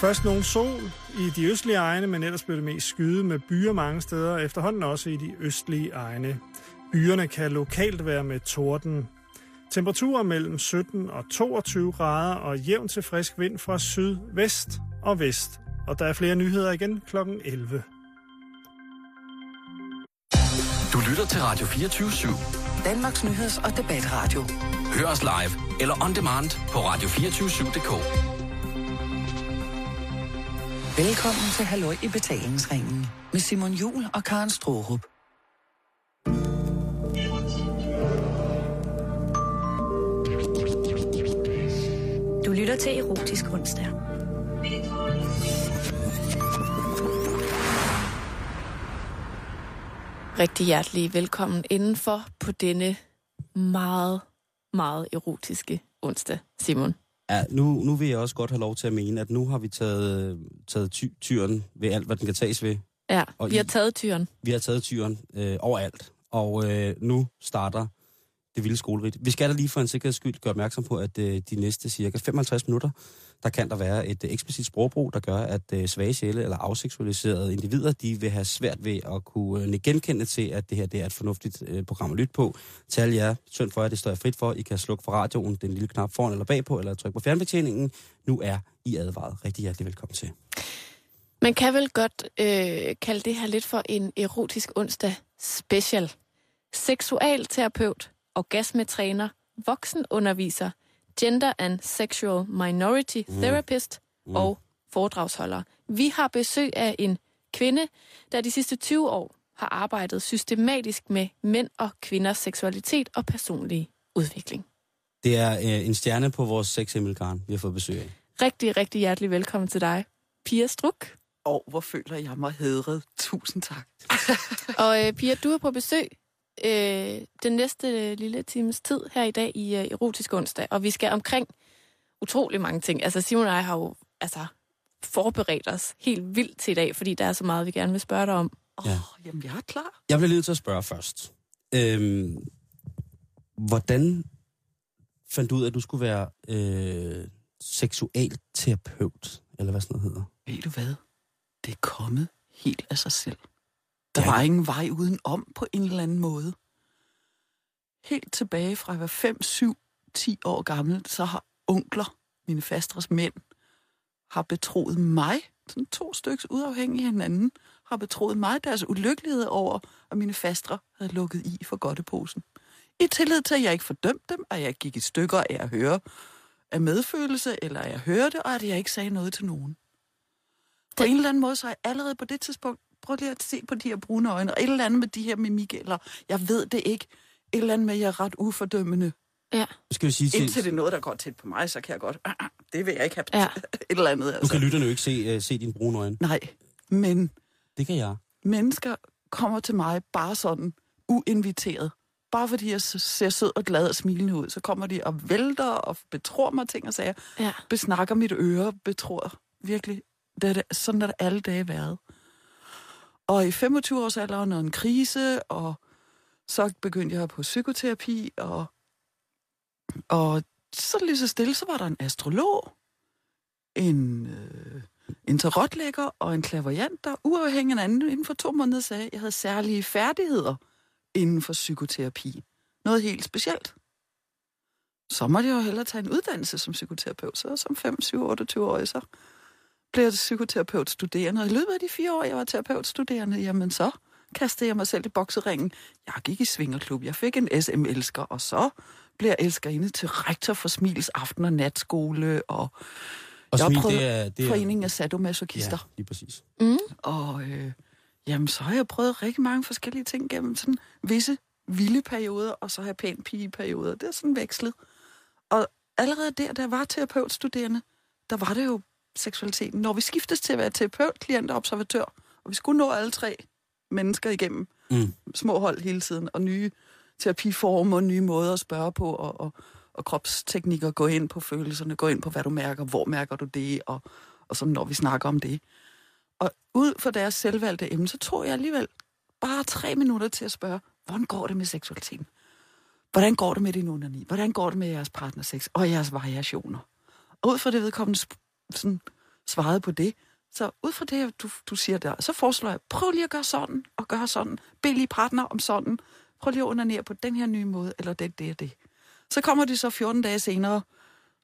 Først nogle sol i de østlige egne, men ellers blev det mest skyde med byer mange steder, og efterhånden også i de østlige egne. Byerne kan lokalt være med torden. Temperaturer mellem 17 og 22 grader og jævn til frisk vind fra syd, vest og vest. Og der er flere nyheder igen kl. 11. Du lytter til Radio 24 /7. Danmarks Nyheds- og Debatradio. Hør os live eller on demand på radio247.dk. Velkommen til Halløj i betalingsringen med Simon Jul og Karen Strohrup. Du lytter til Erotisk Onsdag. Rigtig hjertelig velkommen indenfor på denne meget, meget erotiske onsdag, Simon. Ja, nu, nu vil jeg også godt have lov til at mene, at nu har vi taget, taget ty, tyren ved alt, hvad den kan tages ved. Ja, Og vi har I- taget tyren. Vi har taget tyren øh, overalt, og øh, nu starter det vilde skolerit. Vi skal da lige for en sikkerheds skyld gøre opmærksom på, at øh, de næste cirka 55 minutter, der kan der være et øh, eksplicit sprogbrug, der gør, at øh, svage sjæle eller afseksualiserede individer, de vil have svært ved at kunne øh, genkende til, at det her det er et fornuftigt program at lytte på. Tal jer, synd for jer, det står jeg frit for. I kan slukke for radioen, den lille knap foran eller bagpå, eller trykke på fjernbetjeningen. Nu er I advaret. Rigtig hjertelig velkommen til. Man kan vel godt øh, kalde det her lidt for en erotisk onsdag special. Seksualterapeut, orgasmetræner, voksenunderviser, gender and sexual minority Mm. therapist Mm. og foredragsholder. Vi har besøg af en kvinde, der de sidste 20 år har arbejdet systematisk med mænd og kvinders seksualitet og personlige udvikling. Det er øh, en stjerne på vores sexhimmelgarn, vi har fået besøg af. Rigtig, rigtig hjertelig velkommen til dig, Pia Struk. Og hvor føler jeg mig hedret. Tusind tak. Og øh, Pia, du er på besøg øh, den næste øh, lille times tid her i dag i øh, Erotisk Onsdag, og vi skal omkring utrolig mange ting. Altså Simon og jeg har jo altså, forberedt os helt vildt til i dag, fordi der er så meget, vi gerne vil spørge dig om. Åh, Ja. oh, jamen jeg er klar. Jeg bliver nødt til at spørge først. Øhm, hvordan fandt du ud af, at du skulle være øh, seksualterapeut, eller hvad sådan noget hedder? Ved du hvad? Det er kommet helt af sig selv. Der Ja. var ingen vej uden om på en eller anden måde. Helt tilbage fra jeg var 5, 7, 10 år gammel, så har onkler, mine fastres mænd, har betroet mig, sådan to stykker uafhængige af hinanden, har betroet mig deres ulykkelighed over, at mine fastre havde lukket i for godteposen. I tillid til, at jeg ikke fordømte dem, at jeg gik i stykker af at høre af medfølelse, eller at jeg hørte, og at jeg ikke sagde noget til nogen. På en eller anden måde, så er jeg allerede på det tidspunkt, prøv lige at se på de her brune øjne, og et eller andet med de her mimik, eller jeg ved det ikke, et eller andet med, at jeg er ret ufordømmende. Ja, Nu skal vi sige Indtil til... det er noget, der går tæt på mig, så kan jeg godt, ah, ah, det vil jeg ikke have. Ja. Et eller andet, Nu altså. kan lytterne jo ikke se, uh, se dine brune øjne. Nej, men Det kan jeg. mennesker kommer til mig bare sådan uinviteret. Bare fordi jeg ser sød og glad og smilende ud, så kommer de og vælter og betror mig ting og sager. ja. Besnakker mit øre, betror virkelig. Det er det, sådan er det alle dage været. Og i 25-årsalderen og en krise, og så begyndte jeg på psykoterapi, og, og så lige så stille, så var der en astrolog, en, øh, en tarotlægger og en klaverjant, der uafhængig af anden inden for to måneder sagde, at jeg havde særlige færdigheder inden for psykoterapi. Noget helt specielt. Så måtte jeg jo hellere tage en uddannelse som psykoterapeut. Så som 5, 7, 28 år, så blev jeg psykoterapeut studerende. Og i løbet af de fire år, jeg var terapeut studerende, jamen så kastede jeg mig selv i bokseringen. Jeg gik i svingerklub, jeg fik en SM-elsker, og så blev jeg elskerinde til rektor for Smils aften- og natskole, og Og Jeg smil, prøvet det er... Det er foreningen af sadomasochister. Ja, lige præcis. Mm. Og øh, jamen, så har jeg prøvet rigtig mange forskellige ting gennem sådan visse vilde perioder, og så har jeg pæn pigeperioder. Det er sådan vekslet. Og allerede der, da jeg var terapeutstuderende, der var det jo seksualiteten. Når vi skiftes til at være terapeut, klient og observatør, og vi skulle nå alle tre mennesker igennem Mm. små hold hele tiden, og nye terapiformer, nye måder at spørge på, og, og, og kropsteknikker, gå ind på følelserne, gå ind på, hvad du mærker, hvor mærker du det, og, og sådan, når vi snakker om det. Og ud fra deres selvvalgte emne, så tog jeg alligevel bare tre minutter til at spørge, hvordan går det med seksualiteten? Hvordan går det med din onani? Hvordan går det med jeres partnersex og jeres variationer? Og ud fra det vedkommende sådan svarede på det. Så ud fra det, du, du siger der, så foreslår jeg, prøv lige at gøre sådan, og gøre sådan. Bed lige partner om sådan. Prøv lige at undernære på den her nye måde, eller det, det og det. Så kommer de så 14 dage senere,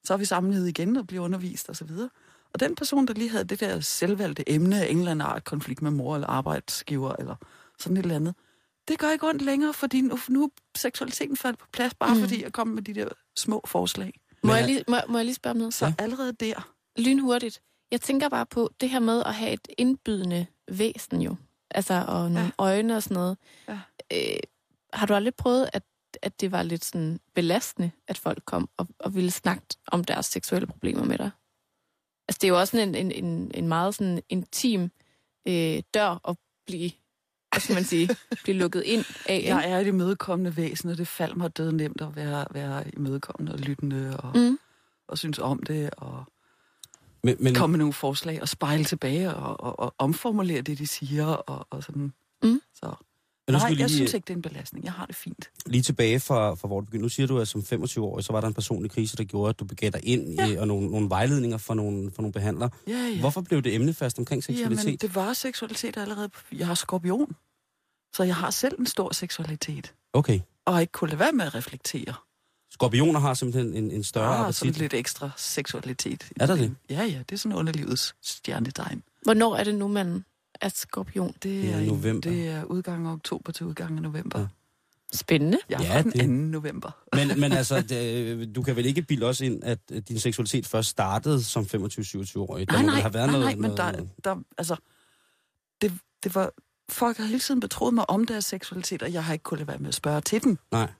så er vi samlet igen og bliver undervist osv. Og, og den person, der lige havde det der selvvalgte emne af en eller anden art, konflikt med mor eller arbejdsgiver eller sådan et eller andet, det gør ikke ondt længere, fordi nu, nu er seksualiteten faldt på plads, bare mm. fordi jeg kom med de der små forslag. Må jeg, lige, må, må jeg lige spørge om noget? Så ja. allerede der... Lynhurtigt. Jeg tænker bare på det her med at have et indbydende væsen jo. Altså, og nogle ja. øjne og sådan noget. Ja. Øh, har du aldrig prøvet, at, at det var lidt sådan belastende, at folk kom og, og ville snakke om deres seksuelle problemer med dig? Altså, det er jo også en, en, en, en meget sådan intim øh, dør at blive hvad skal man sige, blive lukket ind af. Jeg er et imødekommende væsen, og det falder mig død nemt at være, være imødekommende og lyttende og, mm. og synes om det, og men, men... komme med nogle forslag og spejle tilbage og, og, og omformulere det, de siger, og, og sådan. Mm. Så. Men Nej, lige, jeg synes ikke, det er en belastning. Jeg har det fint. Lige tilbage fra, fra hvor du begyndte. Nu siger du, at som 25-årig, så var der en personlig krise, der gjorde, at du begav dig ind ja. i og nogle, nogle vejledninger fra nogle, fra nogle behandlere. Ja, ja. Hvorfor blev det emnefast omkring seksualitet? Jamen, det var seksualitet allerede. Jeg har skorpion. Så jeg har selv en stor seksualitet. Okay. Og ikke kunne lade være med at reflektere. Skorpioner har simpelthen en, en større ja, appetit? sådan lidt ekstra seksualitet. Er der det? Ja, ja, det er sådan underlivets stjernetegn. Hvornår er det nu, man er skorpion? Det er, november. Det er udgang af oktober til udgang af november. Ja. Spændende. Jeg ja, den 2. Det... november. Men, men altså, det, du kan vel ikke bilde os ind, at din seksualitet først startede som 25-27-årig? Nej, nej, have været nej, noget, nej, men der, der, altså, det, det var folk har hele tiden betroet mig om deres seksualitet, og jeg har ikke kunnet være med at spørge til den. Nej.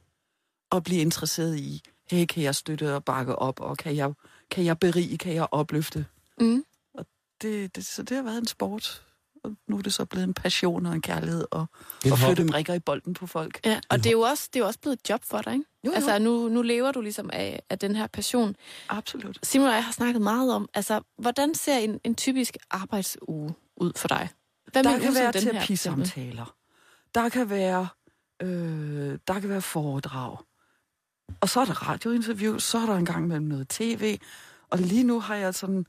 Og blive interesseret i, hey, kan jeg støtte og bakke op, og kan jeg, kan jeg berige, kan jeg opløfte? Mm. Og det, det, så det har været en sport. Og nu er det så blevet en passion og en kærlighed, og, og flytte brikker i bolden på folk. Ja, og det er jo også, det er jo også blevet et job for dig, ikke? Jo, jo. Altså, nu, nu lever du ligesom af, af den her passion. Absolut. Simon og jeg har snakket meget om, altså, hvordan ser en, en typisk arbejdsuge ud for dig? Hvad der kan være terapisamtaler. Der kan være, øh, der kan være foredrag. Og så er der radiointerview, så er der en gang mellem noget tv. Og lige nu har jeg sådan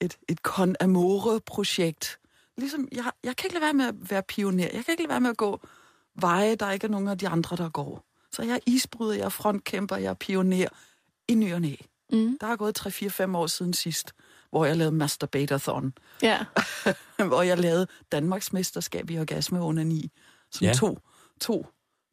et, et con amore-projekt. Ligesom, jeg, jeg kan ikke lade være med at være pioner. Jeg kan ikke lade være med at gå veje, der ikke er nogen af de andre, der går. Så jeg er isbryder, jeg er frontkæmper, jeg er pioner i ny og næ. Mm. Der er gået 3-4-5 år siden sidst hvor jeg lavede Masturbatathon. Ja. hvor jeg lavede Danmarks mesterskab i orgasme under 9. Som ja. to, to,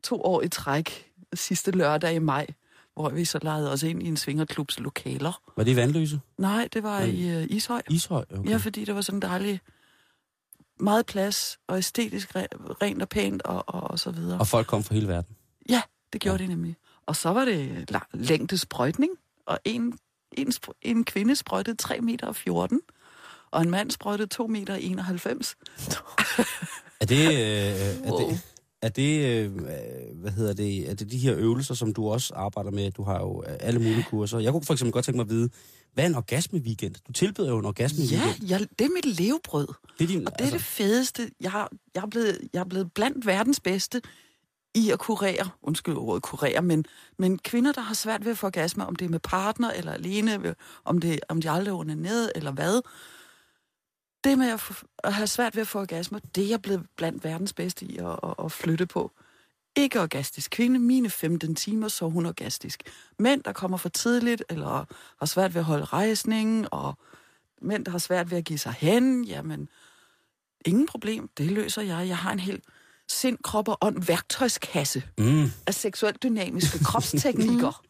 to år i træk sidste lørdag i maj, hvor vi så lejede os ind i en svingerklubs lokaler. Var det i Vandløse? Nej, det var i uh, Ishøj. Ishøj, okay. Ja, fordi det var sådan dejligt meget plads og æstetisk rent og pænt og, og, og så videre. Og folk kom fra hele verden? Ja, det gjorde ja. de nemlig. Og så var det længdesprøjtning, og en en, en kvinde sprøjtede 3 meter 14, og en mand sprøjtede 2 meter 91. er det... Øh, er wow. det er det, øh, hvad hedder det, er det de her øvelser, som du også arbejder med? Du har jo alle mulige kurser. Jeg kunne for eksempel godt tænke mig at vide, hvad er en orgasme-weekend? Du tilbyder jo en orgasme-weekend. Ja, jeg, det er mit levebrød. Det er din, og det altså... er det fedeste. Jeg, jeg, er blevet, jeg er blevet blandt verdens bedste i at kurere, undskyld ordet kurere, men, men kvinder, der har svært ved at få orgasme, om det er med partner eller alene, om, det, om de aldrig er ned eller hvad, det med at, få, at have svært ved at få orgasme, det er jeg blevet blandt verdens bedste i at, at, at flytte på. Ikke orgastisk kvinde, mine 15 timer, så hun orgastisk. Mænd, der kommer for tidligt, eller har svært ved at holde rejsningen, og mænd, der har svært ved at give sig hen, jamen, ingen problem, det løser jeg. Jeg har en helt sind, krop og ånd værktøjskasse mm. af seksuelt dynamiske kropsteknikker,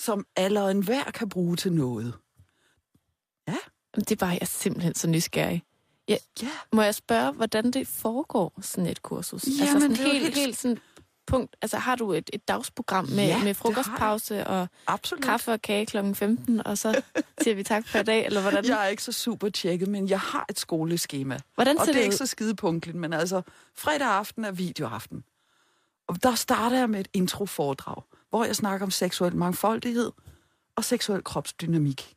som alle og enhver kan bruge til noget. Ja. Det er bare, jeg er simpelthen så nysgerrig. Ja. ja. Må jeg spørge, hvordan det foregår, sådan et kursus? Ja, altså sådan helt, helt, helt sådan punkt, altså har du et, et dagsprogram med, ja, med frokostpause og Absolut. kaffe og kage kl. 15, og så siger vi tak for i dag, eller hvordan? Jeg er ikke så super tjekket, men jeg har et skoleskema. Hvordan ser og det er ikke så skide punktligt, men altså fredag aften er videoaften. Og der starter jeg med et introforedrag, hvor jeg snakker om seksuel mangfoldighed og seksuel kropsdynamik.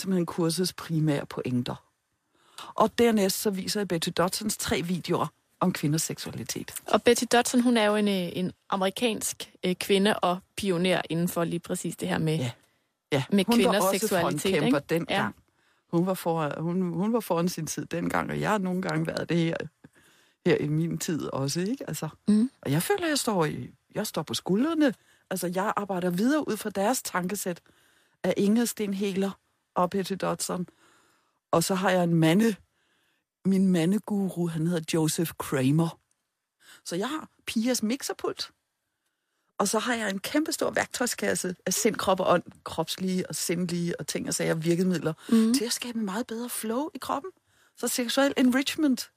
Simpelthen kursets primære pointer. Og dernæst så viser jeg Betty Dodsons tre videoer, om kvinders seksualitet. Og Betty Dodson, hun er jo en, øh, en amerikansk øh, kvinde og pioner inden for lige præcis det her med, ja. Ja. med hun kvinders var også seksualitet. Ikke? den ja. gang. hun var, for, hun, hun var foran sin tid dengang, og jeg har nogle gange været det her, her i min tid også, ikke? Altså, Mm. Og jeg føler, jeg står, i, jeg står på skuldrene. Altså, jeg arbejder videre ud fra deres tankesæt af Inge Stenheler og Petty Dodson. Og så har jeg en mande, min mandeguru, han hedder Joseph Kramer. Så jeg har Pias mixerpult, og så har jeg en kæmpe stor værktøjskasse af sind, krop og ånd, kropslige og sindlige og ting og sager, virkemidler, mm. til at skabe en meget bedre flow i kroppen. Så seksuel enrichment,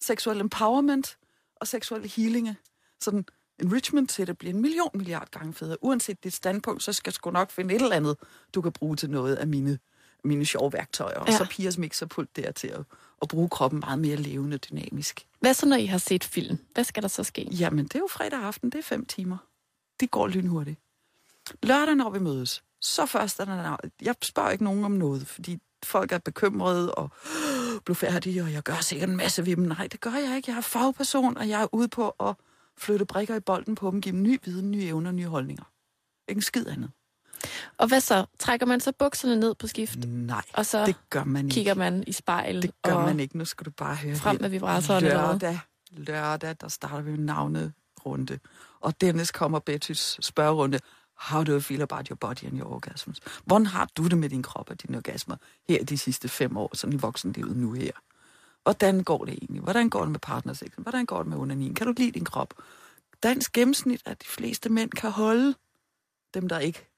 seksuel empowerment og seksuel healing. Sådan enrichment til, at det bliver en million milliard gange federe. Uanset dit standpunkt, så skal sgu nok finde et eller andet, du kan bruge til noget af mine, mine sjove værktøjer. Og Ja. så Pias mixerpult der til at, at bruge kroppen meget mere levende og dynamisk. Hvad så, når I har set film? Hvad skal der så ske? Jamen, det er jo fredag aften, det er fem timer. Det går lynhurtigt. Lørdag, når vi mødes, så først er der... Jeg spørger ikke nogen om noget, fordi folk er bekymrede og blufærdige, og jeg gør sikkert en masse ved dem. Nej, det gør jeg ikke. Jeg er fagperson, og jeg er ude på at flytte brikker i bolden på dem, give dem ny viden, nye evner, nye holdninger. Ikke en skid andet. Og hvad så? Trækker man så bukserne ned på skift? Nej, Og så det gør man ikke. kigger man i spejl Det gør man ikke. Nu skal du bare høre frem med vibratoren? Lørdag, lørdag, der starter vi med navnerunde. Og Dennis kommer Bettys spørgerunde. How do you feel about your body and your orgasms? Hvordan har du det med din krop og dine orgasmer her de sidste fem år, sådan i voksenlivet nu her? Hvordan går det egentlig? Hvordan går det med partnersexen? Hvordan går det med onanin? Kan du lide din krop? Dansk gennemsnit er, at de fleste mænd kan holde dem, der ikke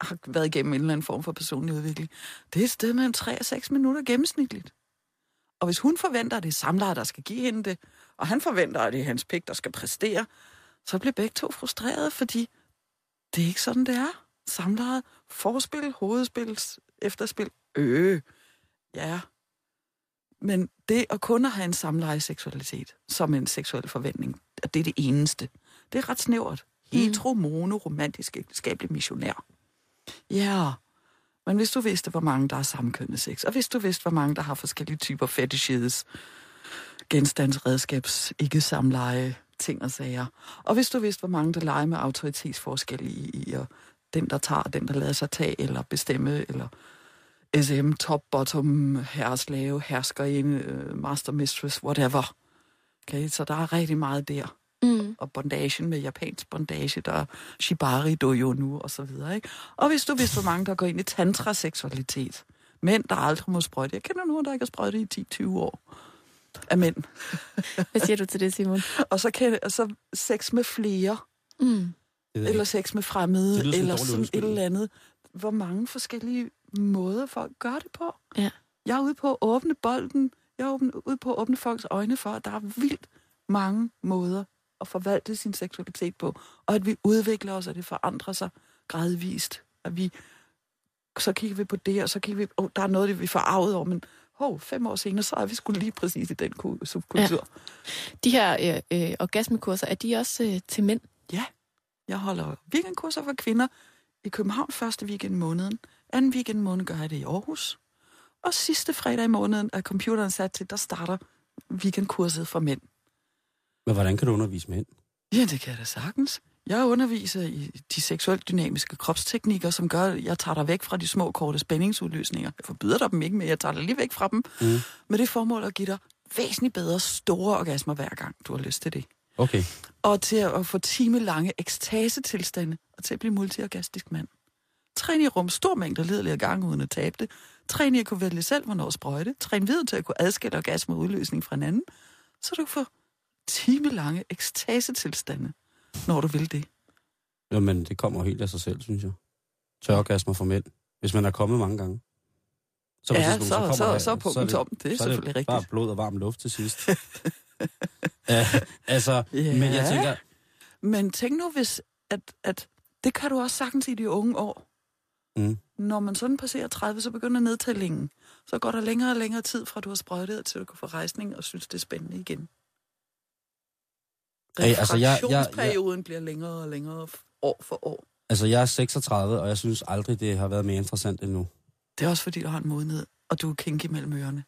har været igennem en eller anden form for personlig udvikling. Det er et sted mellem 3 og 6 minutter gennemsnitligt. Og hvis hun forventer, at det er samlejet, der skal give hende det, og han forventer, at det er hans pik, der skal præstere, så bliver begge to frustrerede, fordi det er ikke sådan, det er. Samlejet, forspil, hovedspil, efterspil, øh, ja. Men det at kun at have en samleje seksualitet som en seksuel forventning, det er det eneste, det er ret snævert. Hetero, mono, romantisk, ægteskabelig missionær. Ja, men hvis du vidste, hvor mange der har samkønnet sex, og hvis du vidste, hvor mange der har forskellige typer fetishes, genstandsredskabs, ikke samleje, ting og sager, og hvis du vidste, hvor mange der leger med autoritetsforskel i, i og den, der tager, den, der lader sig tage, eller bestemme, eller SM, top, bottom, herreslave, herskerinde, øh, master, mistress, whatever. Okay, så der er rigtig meget der Mm. og bondagen med japansk bondage, der er shibari dojo nu, og så videre. Ikke? Og hvis du vidste, hvor mange der går ind i tantra-seksualitet, mænd, der aldrig må sprøjte. Jeg kender nogen, der ikke har sprøjtet i 10-20 år af mænd. Hvad siger du til det, Simon? Og så, kan, og så sex med flere, Mm. Eller sex med fremmede, Det eller sådan et eller andet. Hvor mange forskellige måder folk gør det på. Ja. Jeg er ude på at åbne bolden. Jeg er ude på at åbne folks øjne for, at der er vildt mange måder at forvalte sin seksualitet på. Og at vi udvikler os, og det forandrer sig gradvist. At vi, så kigger vi på det, og så kigger vi, oh, der er noget, det vi får arvet over, men hov, fem år senere, så er vi skulle lige præcis i den ku- subkultur. De her øh, øh, orgasmekurser, er de også øh, til mænd? Ja, jeg holder weekendkurser for kvinder i København første weekend i måneden. Anden weekend i måneden gør jeg det i Aarhus. Og sidste fredag i måneden er computeren sat til, der starter weekendkurset for mænd. Men hvordan kan du undervise mænd? Ja, det kan jeg da sagtens. Jeg underviser i de seksuelt dynamiske kropsteknikker, som gør, at jeg tager dig væk fra de små, korte spændingsudløsninger. Jeg forbyder dig dem ikke, men jeg tager dig lige væk fra dem. Mm. Med det formål at give dig væsentligt bedre store orgasmer hver gang, du har lyst til det. Okay. og til at få timelange ekstasetilstande, og til at blive multiorgastisk mand. Træn i rum stor mængde ledelige gange uden at tabe det. Træn i at kunne vælge selv, hvornår sprøjte. Træn videre til at kunne adskille orgasme og udløsning fra hinanden, så du kan få timelange ekstasetilstande, når du vil det. Jamen, det kommer jo helt af sig selv, synes jeg. Tørorgasmer for mænd. Hvis man er kommet mange gange. på Ja, tidspunkt, så- kommer så- der- så er punkten tom. Det er så selvfølgelig rigtigt. bare blod og varm luft til sidst. ja, altså, Ja. men jeg tænker, Men tænk nu, hvis at, at det kan du også sagtens i de unge år. Mm. Når man sådan passerer 30, så begynder nedtællingen. Så går der længere og længere tid fra, du har sprøjtet, til du kan få rejsning og synes, det er spændende igen. Ej, altså, jeg- jeg- jeg- Refraktionsperioden bliver længere og længere år for år. altså jeg er 36, og jeg synes aldrig, det har været mere interessant endnu. Det er også fordi, du har en modenhed, og du er kinky mellem ørerne.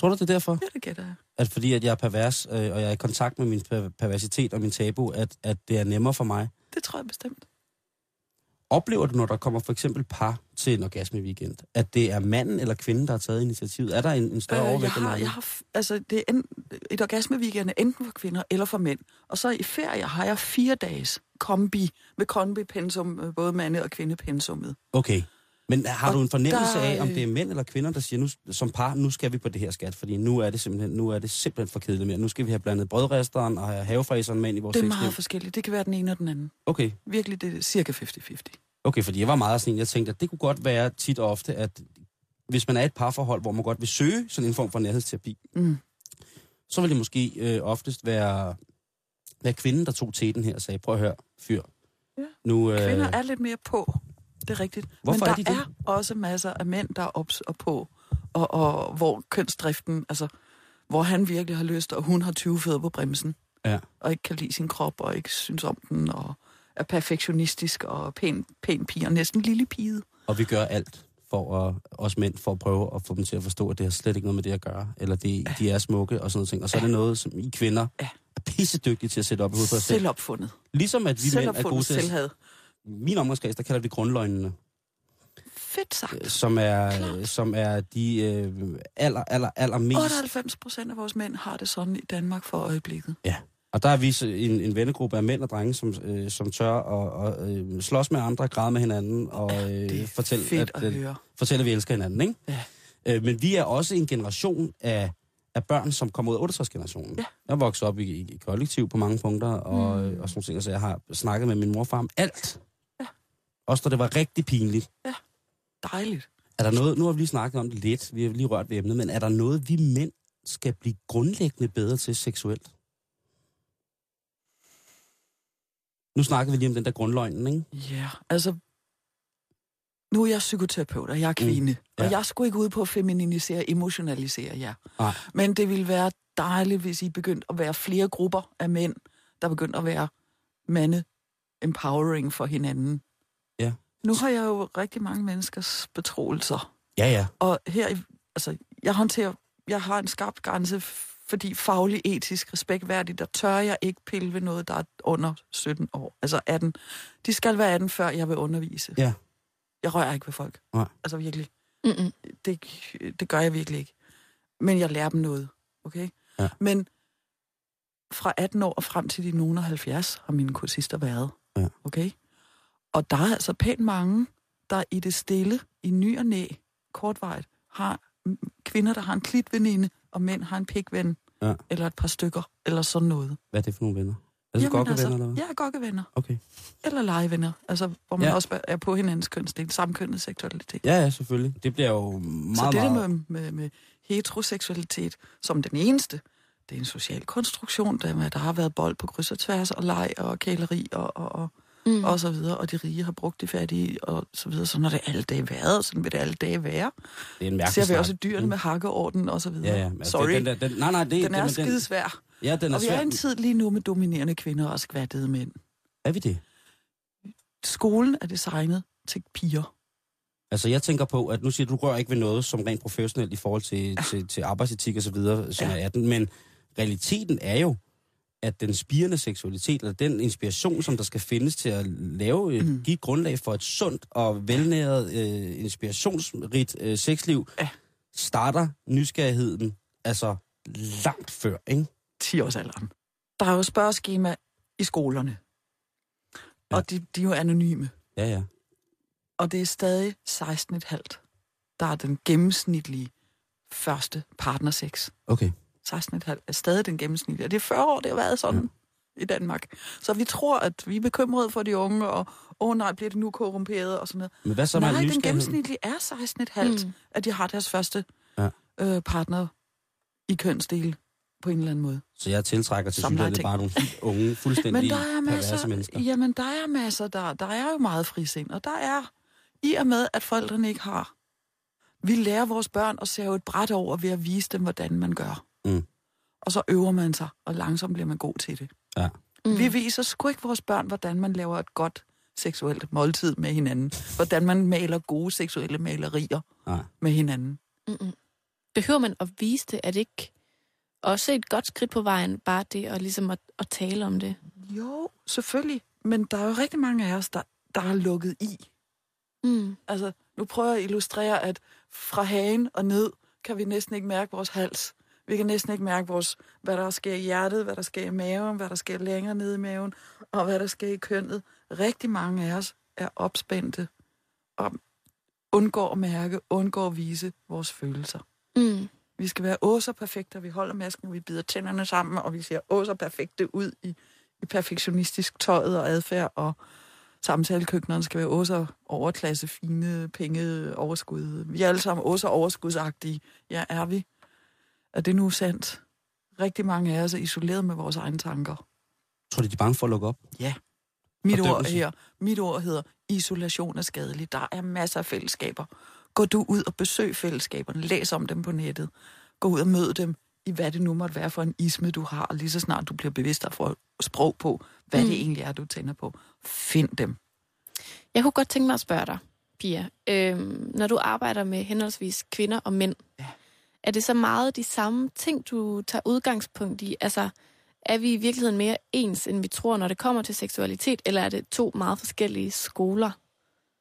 Tror du, det er derfor? Ja, det gætter jeg. At fordi at jeg er pervers, øh, og jeg er i kontakt med min per- perversitet og min tabu, at, at det er nemmere for mig. Det tror jeg bestemt. Oplever du, når der kommer for eksempel par til en orgasme weekend, at det er manden eller kvinden, der har taget initiativet? Er der en, en større Øh, jeg overvægt end har, jeg har, altså, det er en, et orgasme-weekend er enten for kvinder eller for mænd. Og så i ferie har jeg fire dages kombi, med kombi-pensum, øh, både mande- og kvindepensummet. Okay. Men har Og du en fornemmelse der, af, om øh, det er mænd eller kvinder, der siger, nu, som par, nu skal vi på det her skat, fordi nu er det simpelthen, nu er det simpelthen for kedeligt mere. Nu skal vi have blandet brødresteren og have havefræseren med ind i vores Det er sexliv. meget forskelligt. Det kan være den ene og den anden. Okay. Virkelig, det er cirka 50-50. Okay, fordi jeg var meget sådan jeg tænkte, at det kunne godt være tit og ofte, at hvis man er et parforhold, hvor man godt vil søge sådan en form for nærhedsterapi, Mm. så vil det måske øh, oftest være, være kvinden, der tog teten her og sagde, prøv at høre, fyr. Ja. Nu, øh, Kvinder er lidt mere på. Det er rigtigt. Hvorfor Men er der de det? er også masser af mænd, der er ops og på. Og, og hvor kønsdriften, altså hvor han virkelig har lyst, og hun har 20 fødder på bremsen. Ja. Og ikke kan lide sin krop, og ikke synes om den, og er perfektionistisk og pæn, pæn pige, og næsten lille pige. Og vi gør alt for at, os mænd for at prøve at få dem til at forstå, at det har slet ikke noget med det at gøre. Eller det, ja. de er smukke og sådan noget. Og så er det noget, som I kvinder Ja. er pissedygtige til at sætte op i hovedet på os selv. Selvopfundet. Ligesom at vi mænd er gode til at... Min omgangskreds, der kalder vi grundløgnene. Fedt sagt. som er, Klart. som er de øh, aller, aller, aller mest... 98 procent af vores mænd har det sådan i Danmark for øjeblikket. Ja, og der er vi en, en vennegruppe af mænd og drenge, som, øh, som tør at, at øh, slås med andre, græde med hinanden og øh, fortælle, fedt at, at, høre. fortælle, at vi elsker hinanden. Ikke? Ja. Øh, men vi er også en generation af, af børn, som kommer ud af 68-generationen. Ja. Jeg vokset op i, i, i kollektiv på mange punkter, og, mm. og sådan nogle ting, så jeg har snakket med min morfar om alt. Ja. Også da det var rigtig pinligt. Dejligt. Er der noget, nu har vi lige snakket om det lidt, vi har lige rørt ved emnet, men er der noget, vi mænd skal blive grundlæggende bedre til seksuelt? Nu snakker vi lige om den der grundløgnen, ikke? Ja, altså... Nu er jeg psykoterapeut, og jeg er kvinde. Mm. Ja. Og jeg skulle ikke ud på at femininisere, emotionalisere jer. Nej. Men det ville være dejligt, hvis I begyndte at være flere grupper af mænd, der begyndte at være mande empowering for hinanden. Ja. Nu har jeg jo rigtig mange menneskers betroelser. Ja, ja. Og her, altså, jeg håndterer, jeg har en skarp grænse, fordi faglig, etisk, respektværdigt, der tør jeg ikke pille ved noget, der er under 17 år. Altså 18. De skal være 18, før jeg vil undervise. Ja. Jeg rører ikke ved folk. Nej. Altså virkelig. Mm-mm. Det, det gør jeg virkelig ikke. Men jeg lærer dem noget. Okay? Ja. Men fra 18 år og frem til de nogen af 70 har mine kursister været. Ja. Okay? Og der er altså pænt mange, der i det stille, i ny og næ, kortvejt, har kvinder, der har en klitveninde, og mænd har en pikven, Ja. eller et par stykker, eller sådan noget. Hvad er det for nogle venner? Er det så Jamen, godt venner, eller hvad? Ja, gokkevenner. Okay. Eller legevenner. Altså, hvor man Ja. også er på hinandens kønsdel, samkønnet seksualitet. Ja, ja, selvfølgelig. Det bliver jo meget, Så det der meget... med, med, med heteroseksualitet som den eneste, det er en social konstruktion, der, med, der har været bold på kryds og tværs, og leg og kæleri og, og, og, Mm. mm. og så videre, og de rige har brugt de fattige, og så videre. Sådan har det alle dage været, og sådan vil det alle dage være. Det er en mærkelig Ser vi snak. også dyrene med hakkeorden og så videre. Ja, ja. men Sorry, Den, den, der, den, nej, nej, det, den er men skidesvær. Ja, den er Og vi er svær. en tid lige nu med dominerende kvinder og skvattede mænd. Er vi det? Skolen er designet til piger. Altså, jeg tænker på, at nu siger du, du rører ikke ved noget som rent professionelt i forhold til, ja. til, til arbejdsetik og så videre, som Ja. er 18, men realiteten er jo, at den spirende seksualitet, eller den inspiration, som der skal findes til at lave, mm. Mm. give grundlag for et sundt og velnæret, øh, inspirationsrigt øh, sexliv, Ja. starter nysgerrigheden altså langt før, ikke? 10 års alderen. Der er jo spørgeskema i skolerne. Ja. Og de, de er jo anonyme. Ja, ja. Og det er stadig 16,5, der er den gennemsnitlige første partnersex. Okay. 16,5 er stadig den gennemsnitlige. Og det er 40 år, det har været sådan ja. i Danmark. Så vi tror, at vi er bekymrede for de unge, og åh oh, nej, bliver det nu korrumperet og sådan noget. Men hvad så nej, den gennemsnitlige er 16,5, Mm. at de har deres første Ja. øh, partner i kønsdel på en eller anden måde. Så jeg tiltrækker til synligheden bare nogle helt unge, fuldstændig Men der er masser, mennesker. jamen der er masser, der, der er jo meget frisind, og der er, i og med, at forældrene ikke har. Vi lærer vores børn at save et bræt over ved at vise dem, hvordan man gør. Mm. Og så øver man sig, og langsomt bliver man god til det. Ja. Mm. Vi viser sgu ikke vores børn, hvordan man laver et godt seksuelt måltid med hinanden. Hvordan man maler gode seksuelle malerier Nej. med hinanden. Mm-mm. Behøver man at vise det? Er det ikke også et godt skridt på vejen, bare det og ligesom at, at tale om det? Jo, selvfølgelig. Men der er jo rigtig mange af os, der, der er lukket i. Mm. Altså, nu prøver jeg at illustrere, at fra hagen og ned kan vi næsten ikke mærke vores hals. Vi kan næsten ikke mærke, vores, hvad der sker i hjertet, hvad der sker i maven, hvad der sker længere nede i maven, og hvad der sker i kønnet. Rigtig mange af os er opspændte og undgår at mærke, undgår at vise vores følelser. Mm. Vi skal være så perfekte, og vi holder masken, og vi bider tænderne sammen, og vi ser så perfekte ud i, i perfektionistisk tøjet og adfærd, og samtalekøkkenerne skal være så overklasse, fine penge, overskud. Vi er alle sammen så overskudsagtige. Ja, er vi? Er det nu sandt? Rigtig mange af os er isoleret med vores egne tanker. Tror du, de er bange for at lukke op? Mit ord her, mit ord hedder, isolation er skadelig. Der er masser af fællesskaber. Gå du ud og besøg fællesskaberne. Læs om dem på nettet. Gå ud og mød dem i, hvad det nu måtte være for en isme, du har. Lige så snart du bliver bevidst og får sprog på, hvad mm. det egentlig er, du tænder på. Find dem. Jeg kunne godt tænke mig at spørge dig, Pia. Øhm, når du arbejder med henholdsvis kvinder og mænd, Ja. Er det så meget de samme ting, du tager udgangspunkt i? Altså, er vi i virkeligheden mere ens, end vi tror, når det kommer til seksualitet, eller er det to meget forskellige skoler?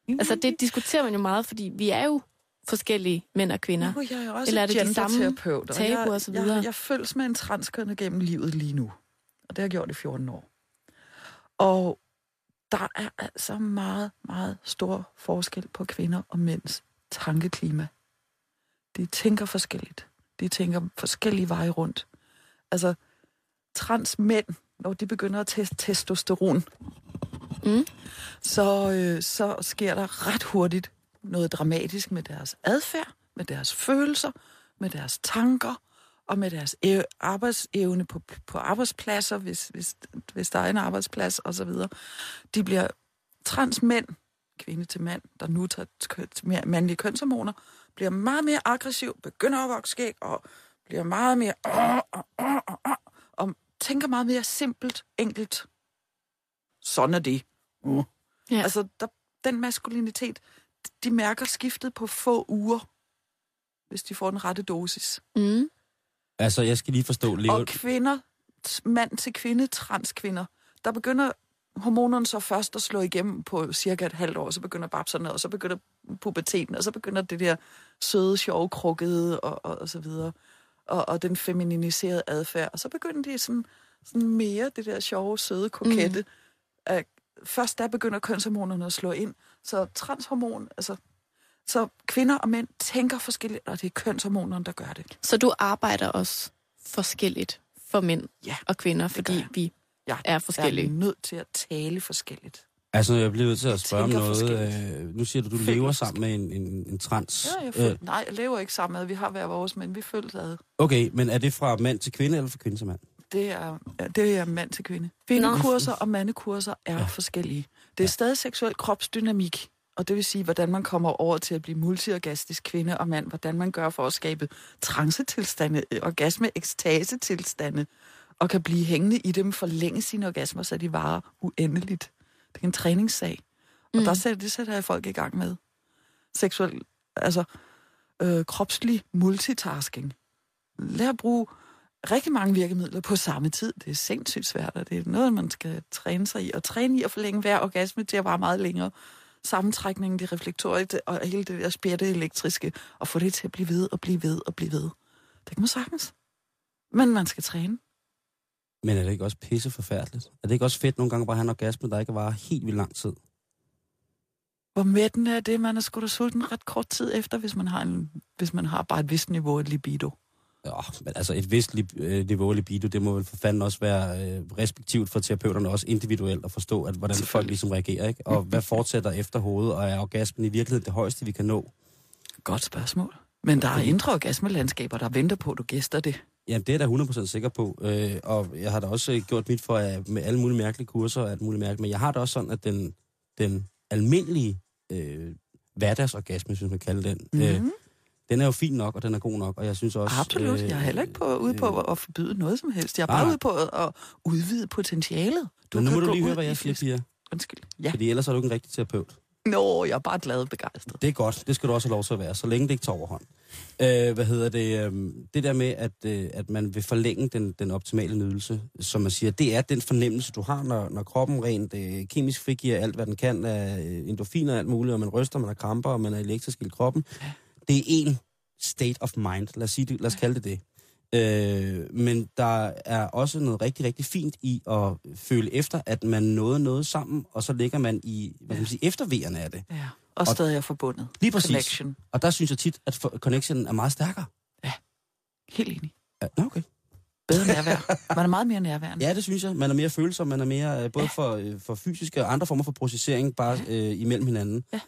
Altså, det diskuterer man jo meget, fordi vi er jo forskellige mænd og kvinder. Nu er jeg jo også Eller er det de samme tabuer jeg, og så videre? Jeg, jeg følges med en transkønnet gennem livet lige nu. Og det har jeg gjort i 14 år. Og der er altså meget, meget stor forskel på kvinder og mænds tankeklima. De tænker forskelligt. De tænker forskellige veje rundt. Altså, transmænd, når de begynder at teste testosteron, Mm. så, øh, så sker der ret hurtigt noget dramatisk med deres adfærd, med deres følelser, med deres tanker og med deres ev- arbejdsevne på, på arbejdspladser, hvis, hvis, hvis der er en arbejdsplads osv. De bliver transmænd, kvinde til mand, der nu tager mandlige kønshormoner, bliver meget mere aggressiv, begynder at vokse skæg og bliver meget mere og tænker meget mere simpelt, enkelt. Sådan er det. Uh. Ja. Altså, der, den maskulinitet, de mærker skiftet på få uger, hvis de får den rette dosis. Mm. Altså, jeg skal lige forstå, lever... Og kvinder, mand til kvinde, transkvinder, der begynder hormonerne så først at slå igennem på cirka et halvt år, så begynder babserne, og så begynder puberteten, og så begynder det der søde, sjove, krukkede og, og, og så videre, og, og den femininiserede adfærd. Og så begynder de sådan, sådan mere det der sjove, søde, kokette. Mm. Uh, først der begynder kønshormonerne at slå ind, så transhormon, altså så kvinder og mænd tænker forskelligt, og det er kønshormonerne, der gør det. Så du arbejder også forskelligt for mænd Ja, og kvinder, fordi vi Jeg er forskellige. er nødt til at tale forskelligt. Altså, jeg bliver nødt til at Jeg spørge om noget. Øh, nu siger du, du Føler lever sammen med en, en, en trans. Ja, jeg Øh, føl- nej, jeg lever ikke sammen med, vi har hver vores, men vi føles ad. okay, men er det fra mand til kvinde, eller fra kvinde til mand? Det er, ja, det er mand til kvinde. Kvindekurser og mandekurser er ja. forskellige. Det er stadig seksuel kropsdynamik, og det vil sige, hvordan man kommer over til at blive multiorgastisk kvinde og mand, hvordan man gør for at skabe trancetilstande, øh, orgasme, ekstasetilstande, og kan blive hængende i dem, forlænge sine orgasmer, så de varer uendeligt. Det er en træningssag. Og mm. der sætter, det sætter jeg folk i gang med. Seksuel, altså øh, kropslig multitasking. Lær at bruge rigtig mange virkemidler på samme tid. Det er sindssygt svært, og det er noget, man skal træne sig i. Og træne i at forlænge hver orgasme til at vare meget længere. Sammentrækningen, det reflektoriske og hele det der spjætte elektriske, og få det til at blive ved og blive ved og blive ved. Det kan man sagtens. Men man skal træne. Men er det ikke også pisse forfærdeligt? Er det ikke også fedt nogle gange bare at have en orgasme, der ikke varer helt vildt lang tid? Hvor mættende er det, man er sgu da sulten ret kort tid efter, hvis man har, en, hvis man har bare et vist niveau af libido. Ja, men altså et vist li- øh, niveau af libido, det må vel for fanden også være øh, respektivt for terapeuterne, også individuelt at forstå, at hvordan folk ligesom reagerer, ikke? Og hvad fortsætter efter hovedet, og er orgasmen i virkeligheden det højeste, vi kan nå? Godt spørgsmål. Men der er indre orgasmelandskaber, der venter på, at du gæster det. Ja, det er jeg da 100% sikker på. Øh, og jeg har da også øh, gjort mit for at, med alle mulige mærkelige kurser og alt muligt mærkeligt. Men jeg har da også sådan, at den, den almindelige øh, hverdagsorgasme, hvis man kan kalde den, mm-hmm. øh, Mhm. den er jo fin nok, og den er god nok. Og jeg synes også... Absolut. Jeg er heller ikke på, ude på at forbyde noget som helst. Jeg er bare Nej. ude på at, udvide potentialet. Du men nu må du lige høre, hvad jeg siger, Pia. Undskyld. Ja. Fordi ellers er du ikke en rigtig terapeut. Nå, jeg er bare glad og begejstret. Det er godt. Det skal du også have lov til at være, så længe det ikke tager overhånd. Øh, hvad hedder det? Øh, det der med, at, øh, at man vil forlænge den, den optimale nydelse, som man siger, det er den fornemmelse, du har, når, når kroppen rent øh, kemisk frigiver alt, hvad den kan af øh, endorfiner og alt muligt, og man ryster, man har kramper, og man er elektrisk i kroppen. Det er en state of mind. Lad os, sige det, lad os kalde det det. Øh, men der er også noget rigtig, rigtig fint i at føle efter, at man nåede noget sammen, og så ligger man i, hvad kan man sige, eftervejerne af det. Ja. Og stadig er forbundet. Lige præcis. Connection. Og der synes jeg tit, at for- connectionen er meget stærkere. Helt enig. Ja, okay. Bedre nærvær. Man er meget mere nærværende. Ja, det synes jeg. Man er mere følsom, man er mere øh, både ja. for, øh, for fysiske og andre former for processering, bare øh, imellem hinanden. Ja.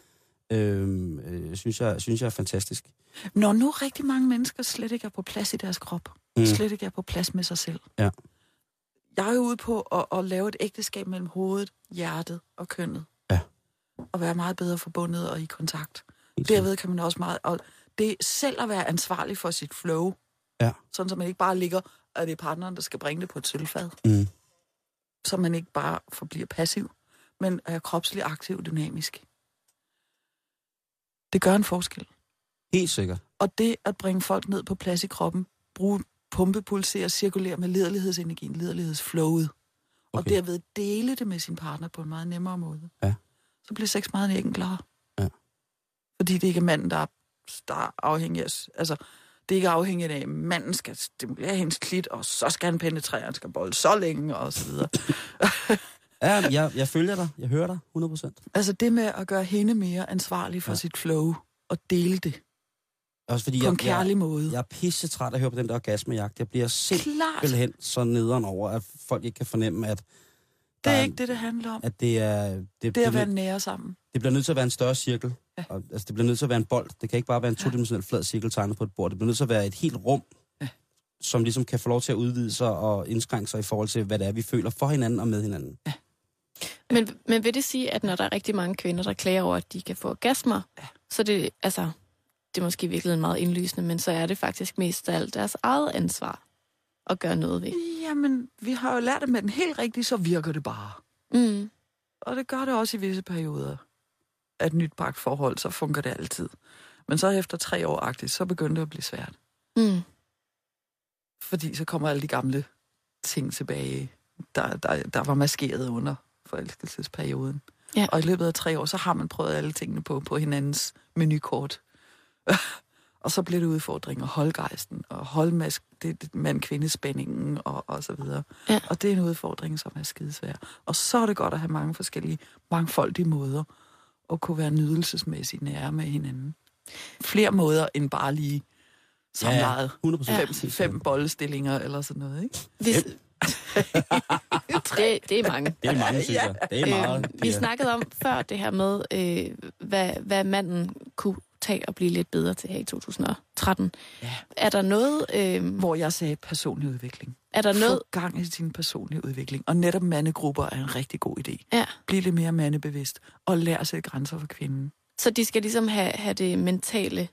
Øhm, øh, synes, jeg, synes jeg er fantastisk. Når nu rigtig mange mennesker slet ikke er på plads i deres krop, Mm. slet ikke er på plads med sig selv. Ja. Jeg er jo ude på at, at lave et ægteskab mellem hovedet, hjertet og kønnet. Ja. Og være meget bedre forbundet og i kontakt. Helt. Derved kan man også meget... Og det selv at være ansvarlig for sit flow. Ja. Sådan, så man ikke bare ligger, at det er partneren, der skal bringe det på et sølvfad. Mm. Så man ikke bare forbliver passiv, men er kropsligt aktiv og dynamisk. Det gør en forskel. Helt sikkert. Og det at bringe folk ned på plads i kroppen, bruge pumpe, pulsere, cirkulere med lederlighedsenergien, lederlighedsflowet, okay. og derved dele det med sin partner på en meget nemmere måde. Ja. Så bliver sex meget enklere. Ja. Fordi det ikke er manden, der er, der er afhængig af... Altså, det er ikke afhængigt af, at manden skal stimulere hendes klit, og så skal han penetrere, han skal bolde så længe, og så videre. Ja, jeg, jeg følger dig. Jeg hører dig 100%. altså det med at gøre hende mere ansvarlig for Ja. ja. sit flow, og dele det Også fordi på jeg, en kærlig måde. jeg, jeg er pisse træt af at høre på den der orgasmejagt. Jeg bliver simpelthen så nederen over, at folk ikke kan fornemme, at, Det der er ikke det, det handler om. at det er... Det, Det det, er at være nære sammen. det bliver nødt til at være en større cirkel. Ja. Og, altså, det bliver nødt til at være en bold. Det kan ikke bare være en todimensionel flad cirkel tegnet på et bord. Det bliver nødt til at være et helt rum, Ja. som ligesom kan få lov til at udvide sig og indskrænke sig i forhold til, hvad det er, vi føler for hinanden og med hinanden. Men, men vil det sige, at når der er rigtig mange kvinder, der klager over, at de kan få orgasmer, ja. så det, altså, det er måske virkelig meget indlysende, men så er det faktisk mest af alt deres eget ansvar at gøre noget ved. Jamen, vi har jo lært det med den helt rigtige, så virker det bare. Mm. Og det gør det også i visse perioder. At nyt forhold, så fungerer det altid. Men så efter tre år agtigt, så begynder det at blive svært. Mm. Fordi så kommer alle de gamle ting tilbage, der, der, der var maskeret under forelskelsesperioden. Ja. Og i løbet af tre år, så har man prøvet alle tingene på, på hinandens menukort. og så bliver det udfordringer. Holdgejsten og holdmask, det, det mand-kvindespændingen og, og så videre. Ja. Og det er en udfordring, som er skidesvær. Og så er det godt at have mange forskellige, mangfoldige måder at kunne være nydelsesmæssigt nære med hinanden. Flere måder end bare lige samlejet. 100 Fem, fem bollestillinger eller sådan noget, ikke? Hvis, det, det er mange. Det er mange, synes jeg. Det er meget. Øh, vi snakkede om før det her med, øh, hvad, hvad manden kunne tage og blive lidt bedre til her i 2013. Ja. Er der noget... Øh, Hvor jeg sagde personlig udvikling. er der noget... Få gang i sin personlige udvikling. Og netop mandegrupper er en rigtig god idé. Ja, Bliv lidt mere mandebevidst. Og lær at sætte grænser for kvinden. så de skal ligesom have, have det mentale,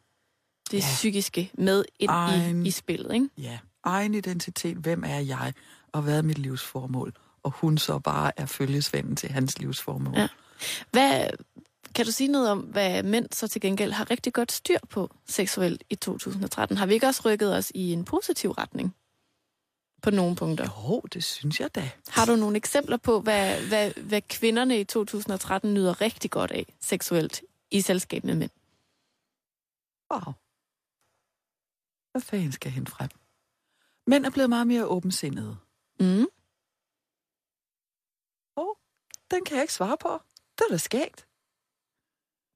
det Ja. psykiske med ind Egen- i, i spillet, ikke? Ja. Egen identitet. Hvem er jeg? Og hvad er mit livsformål? Og hun så bare er følgesvenden til hans livsformål. Ja. Hvad, kan du sige noget om, hvad mænd så til gengæld har rigtig godt styr på seksuelt i 2013? Har vi ikke også rykket os i en positiv retning på nogle punkter? Jo, det synes jeg da. Har du nogle eksempler på, hvad, hvad, hvad kvinderne i 2013 nyder rigtig godt af seksuelt i selskab med mænd? Wow. Hvad fanden skal hente frem? Mænd er blevet meget mere åbensindede. Mm. Den kan jeg ikke svare på. Det er da skægt.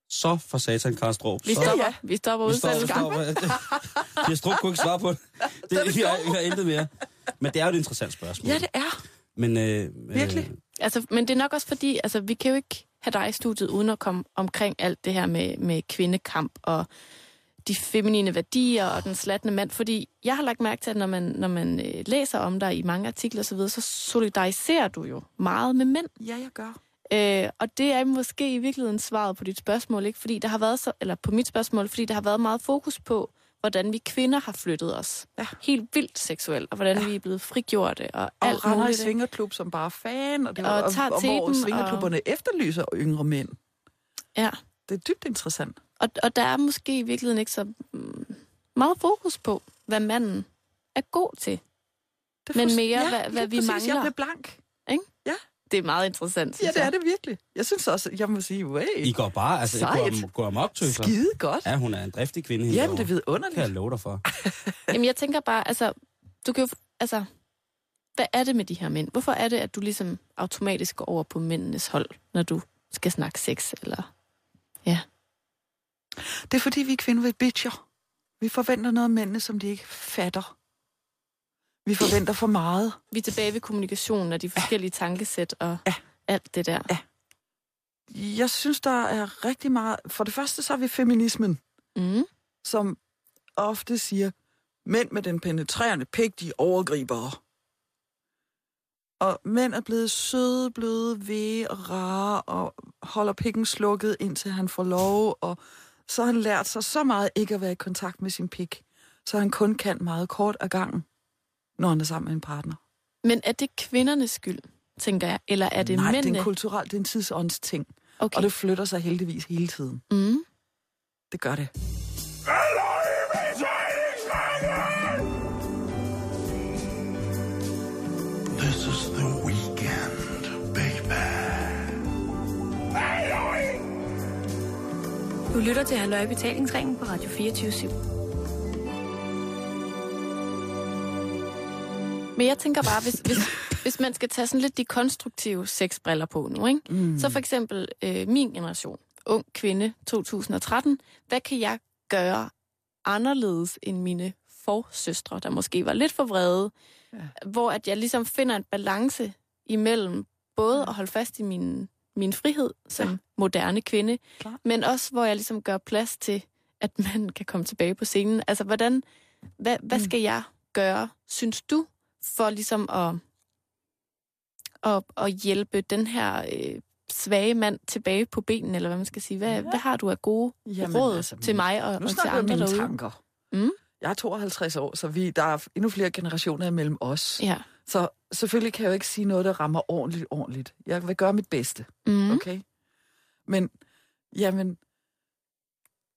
Så for satan, Karstrup. Vi Så- stopper, ja. vi stopper Vi står, udsendelsen. jeg strup kunne ikke svare på det. det vi, har, vi har intet mere. Men det er jo et interessant spørgsmål. Ja, det er. Men, øh, Virkelig. Øh, Altså, men det er nok også fordi, altså, vi kan jo ikke have dig i studiet uden at komme omkring alt det her med, med kvindekamp og de feminine værdier og den slattende mand. Fordi jeg har lagt mærke til, at når man, når man øh, læser om dig i mange artikler osv., så, videre, så solidariserer du jo meget med mænd. Ja, jeg gør. Øh, og det er måske i virkeligheden svaret på dit spørgsmål, ikke? Fordi der har været så, eller på mit spørgsmål, fordi der har været meget fokus på, hvordan vi kvinder har flyttet os. Ja. Helt vildt seksuelt, og hvordan ja. vi er blevet frigjorte og, Og alt render i svingerklub som bare fan, og, det, Og og, tager og, og hvor svingerklubberne efterlyser yngre mænd. Ja. Det er dybt interessant. Og, og der er måske i virkeligheden ikke så mm, meget fokus på, hvad manden er god til. Det Men mere, hvad- hvad lige vi præcis. Jeg mangler. blev blank. Det er meget interessant, Ja, det er jeg. det virkelig. Jeg synes også, jeg må sige, I way, går bare, altså, I Sejt. går, går amok, tøser. skide godt. Ja, hun er en driftig kvinde. hende Jamen, det er derovre. vidunderligt. kan jeg love dig for. Jamen, jeg tænker bare, altså, du kan jo, altså, hvad er det med de her mænd? Hvorfor er det, at du ligesom automatisk går over på mændenes hold, når du skal snakke sex, eller... Det er fordi, vi kvinder vil bitcher. Vi forventer noget af mændene, som de ikke fatter. Vi forventer for meget. Vi er tilbage ved kommunikationen og de forskellige tankesæt og Ja. alt det der. Ja. Jeg synes, der er rigtig meget... For det første, så har vi feminismen, Mm. som ofte siger, mænd med den penetrerende pik, de er overgribere. Og mænd er blevet søde, bløde, ved og rare, og holder pikken slukket, indtil han får lov, og så har han lært sig så meget ikke at være i kontakt med sin pik, så han kun kan meget kort af gangen, når han er sammen med en partner. Men er det kvindernes skyld, tænker jeg? Eller er det Nej, mændene? det er en kulturel, det er en tidsånds ting, okay. og det flytter sig heldigvis hele tiden. mm. Det gør det. This Du lytter til Halløj Betalingsringen på Radio 24 Men jeg tænker bare, hvis, hvis, hvis man skal tage sådan lidt de konstruktive sexbriller på nu, ikke? Mm. så for eksempel øh, min generation, ung kvinde 2013, hvad kan jeg gøre anderledes end mine forsøstre, der måske var lidt for vrede, ja. hvor at jeg ligesom finder en balance imellem både at holde fast i min, min frihed som ja. moderne kvinde, Klart. men også hvor jeg ligesom gør plads til, at man kan komme tilbage på scenen. Altså, hvordan, hvad, hvad skal jeg gøre, synes du, for ligesom at, at, at hjælpe den her øh, svage mand tilbage på benen, eller hvad man skal sige. Hvad, ja. hvad har du af gode Jamen, råd altså, til mig og, og til andre derude? tanker. Mm. Jeg er 52 år, så vi, der er endnu flere generationer imellem os. Ja. Så selvfølgelig kan jeg jo ikke sige noget, der rammer ordentligt, ordentligt. Jeg vil gøre mit bedste, Mm. okay? Men, jamen,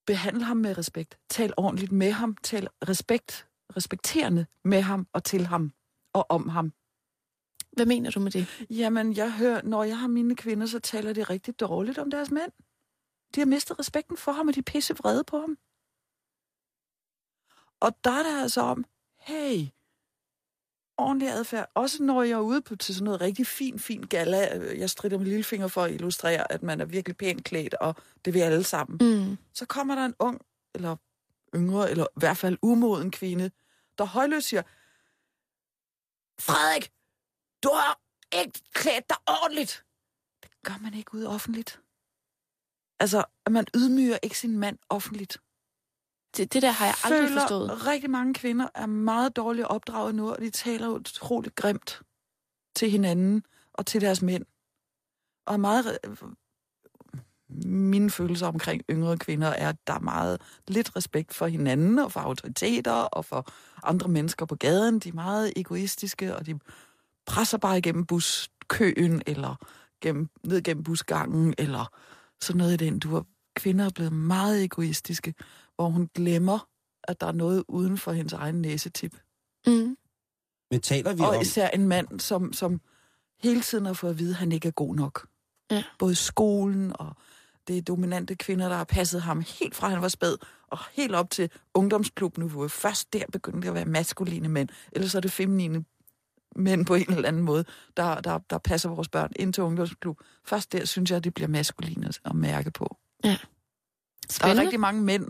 behandle ham med respekt. Tal ordentligt med ham. Tal respekt, respekterende med ham og til ham og om ham. Hvad mener du med det? Jamen, jeg hører, når jeg har mine kvinder, så taler de rigtig dårligt om deres mænd. De har mistet respekten for ham, og de er pisse vrede på ham. Og der er det altså om, hey, ordentlig adfærd. Også når jeg er ude på til sådan noget rigtig fin, fin gala. øh, Jeg strider med lillefinger for at illustrere, at man er virkelig pænt klædt, og det vil alle sammen. Mm. Så kommer der en ung, eller yngre, eller i hvert fald umoden kvinde, der højløst siger, Frederik, du har ikke klædt dig ordentligt. Det gør man ikke ude offentligt. Altså, at man ydmyger ikke sin mand offentligt. Det, det der har jeg aldrig Føler, forstået. rigtig mange kvinder er meget dårligt opdraget nu, og de taler utroligt grimt til hinanden og til deres mænd. Og er meget... Mine følelser omkring yngre kvinder er, at der er meget lidt respekt for hinanden og for autoriteter og for andre mennesker på gaden. De er meget egoistiske, og de presser bare igennem buskøen, eller gennem, ned gennem busgangen, eller sådan noget i den. Du kvinder er blevet meget egoistiske, hvor hun glemmer, at der er noget uden for hendes egen næsetip. Mm. Men taler vi Og om... især en mand, som, som hele tiden har fået at vide, at han ikke er god nok. Ja. Både skolen og det er dominante kvinder, der har passet ham helt fra han var spæd, og helt op til ungdomsklubniveau. Først der begyndte det at være maskuline mænd, ellers er det feminine mænd på en eller anden måde, der, der, der passer vores børn ind til ungdomsklub. Først der synes jeg, at det bliver maskuline at mærke på. Der er Spændende. rigtig mange mænd.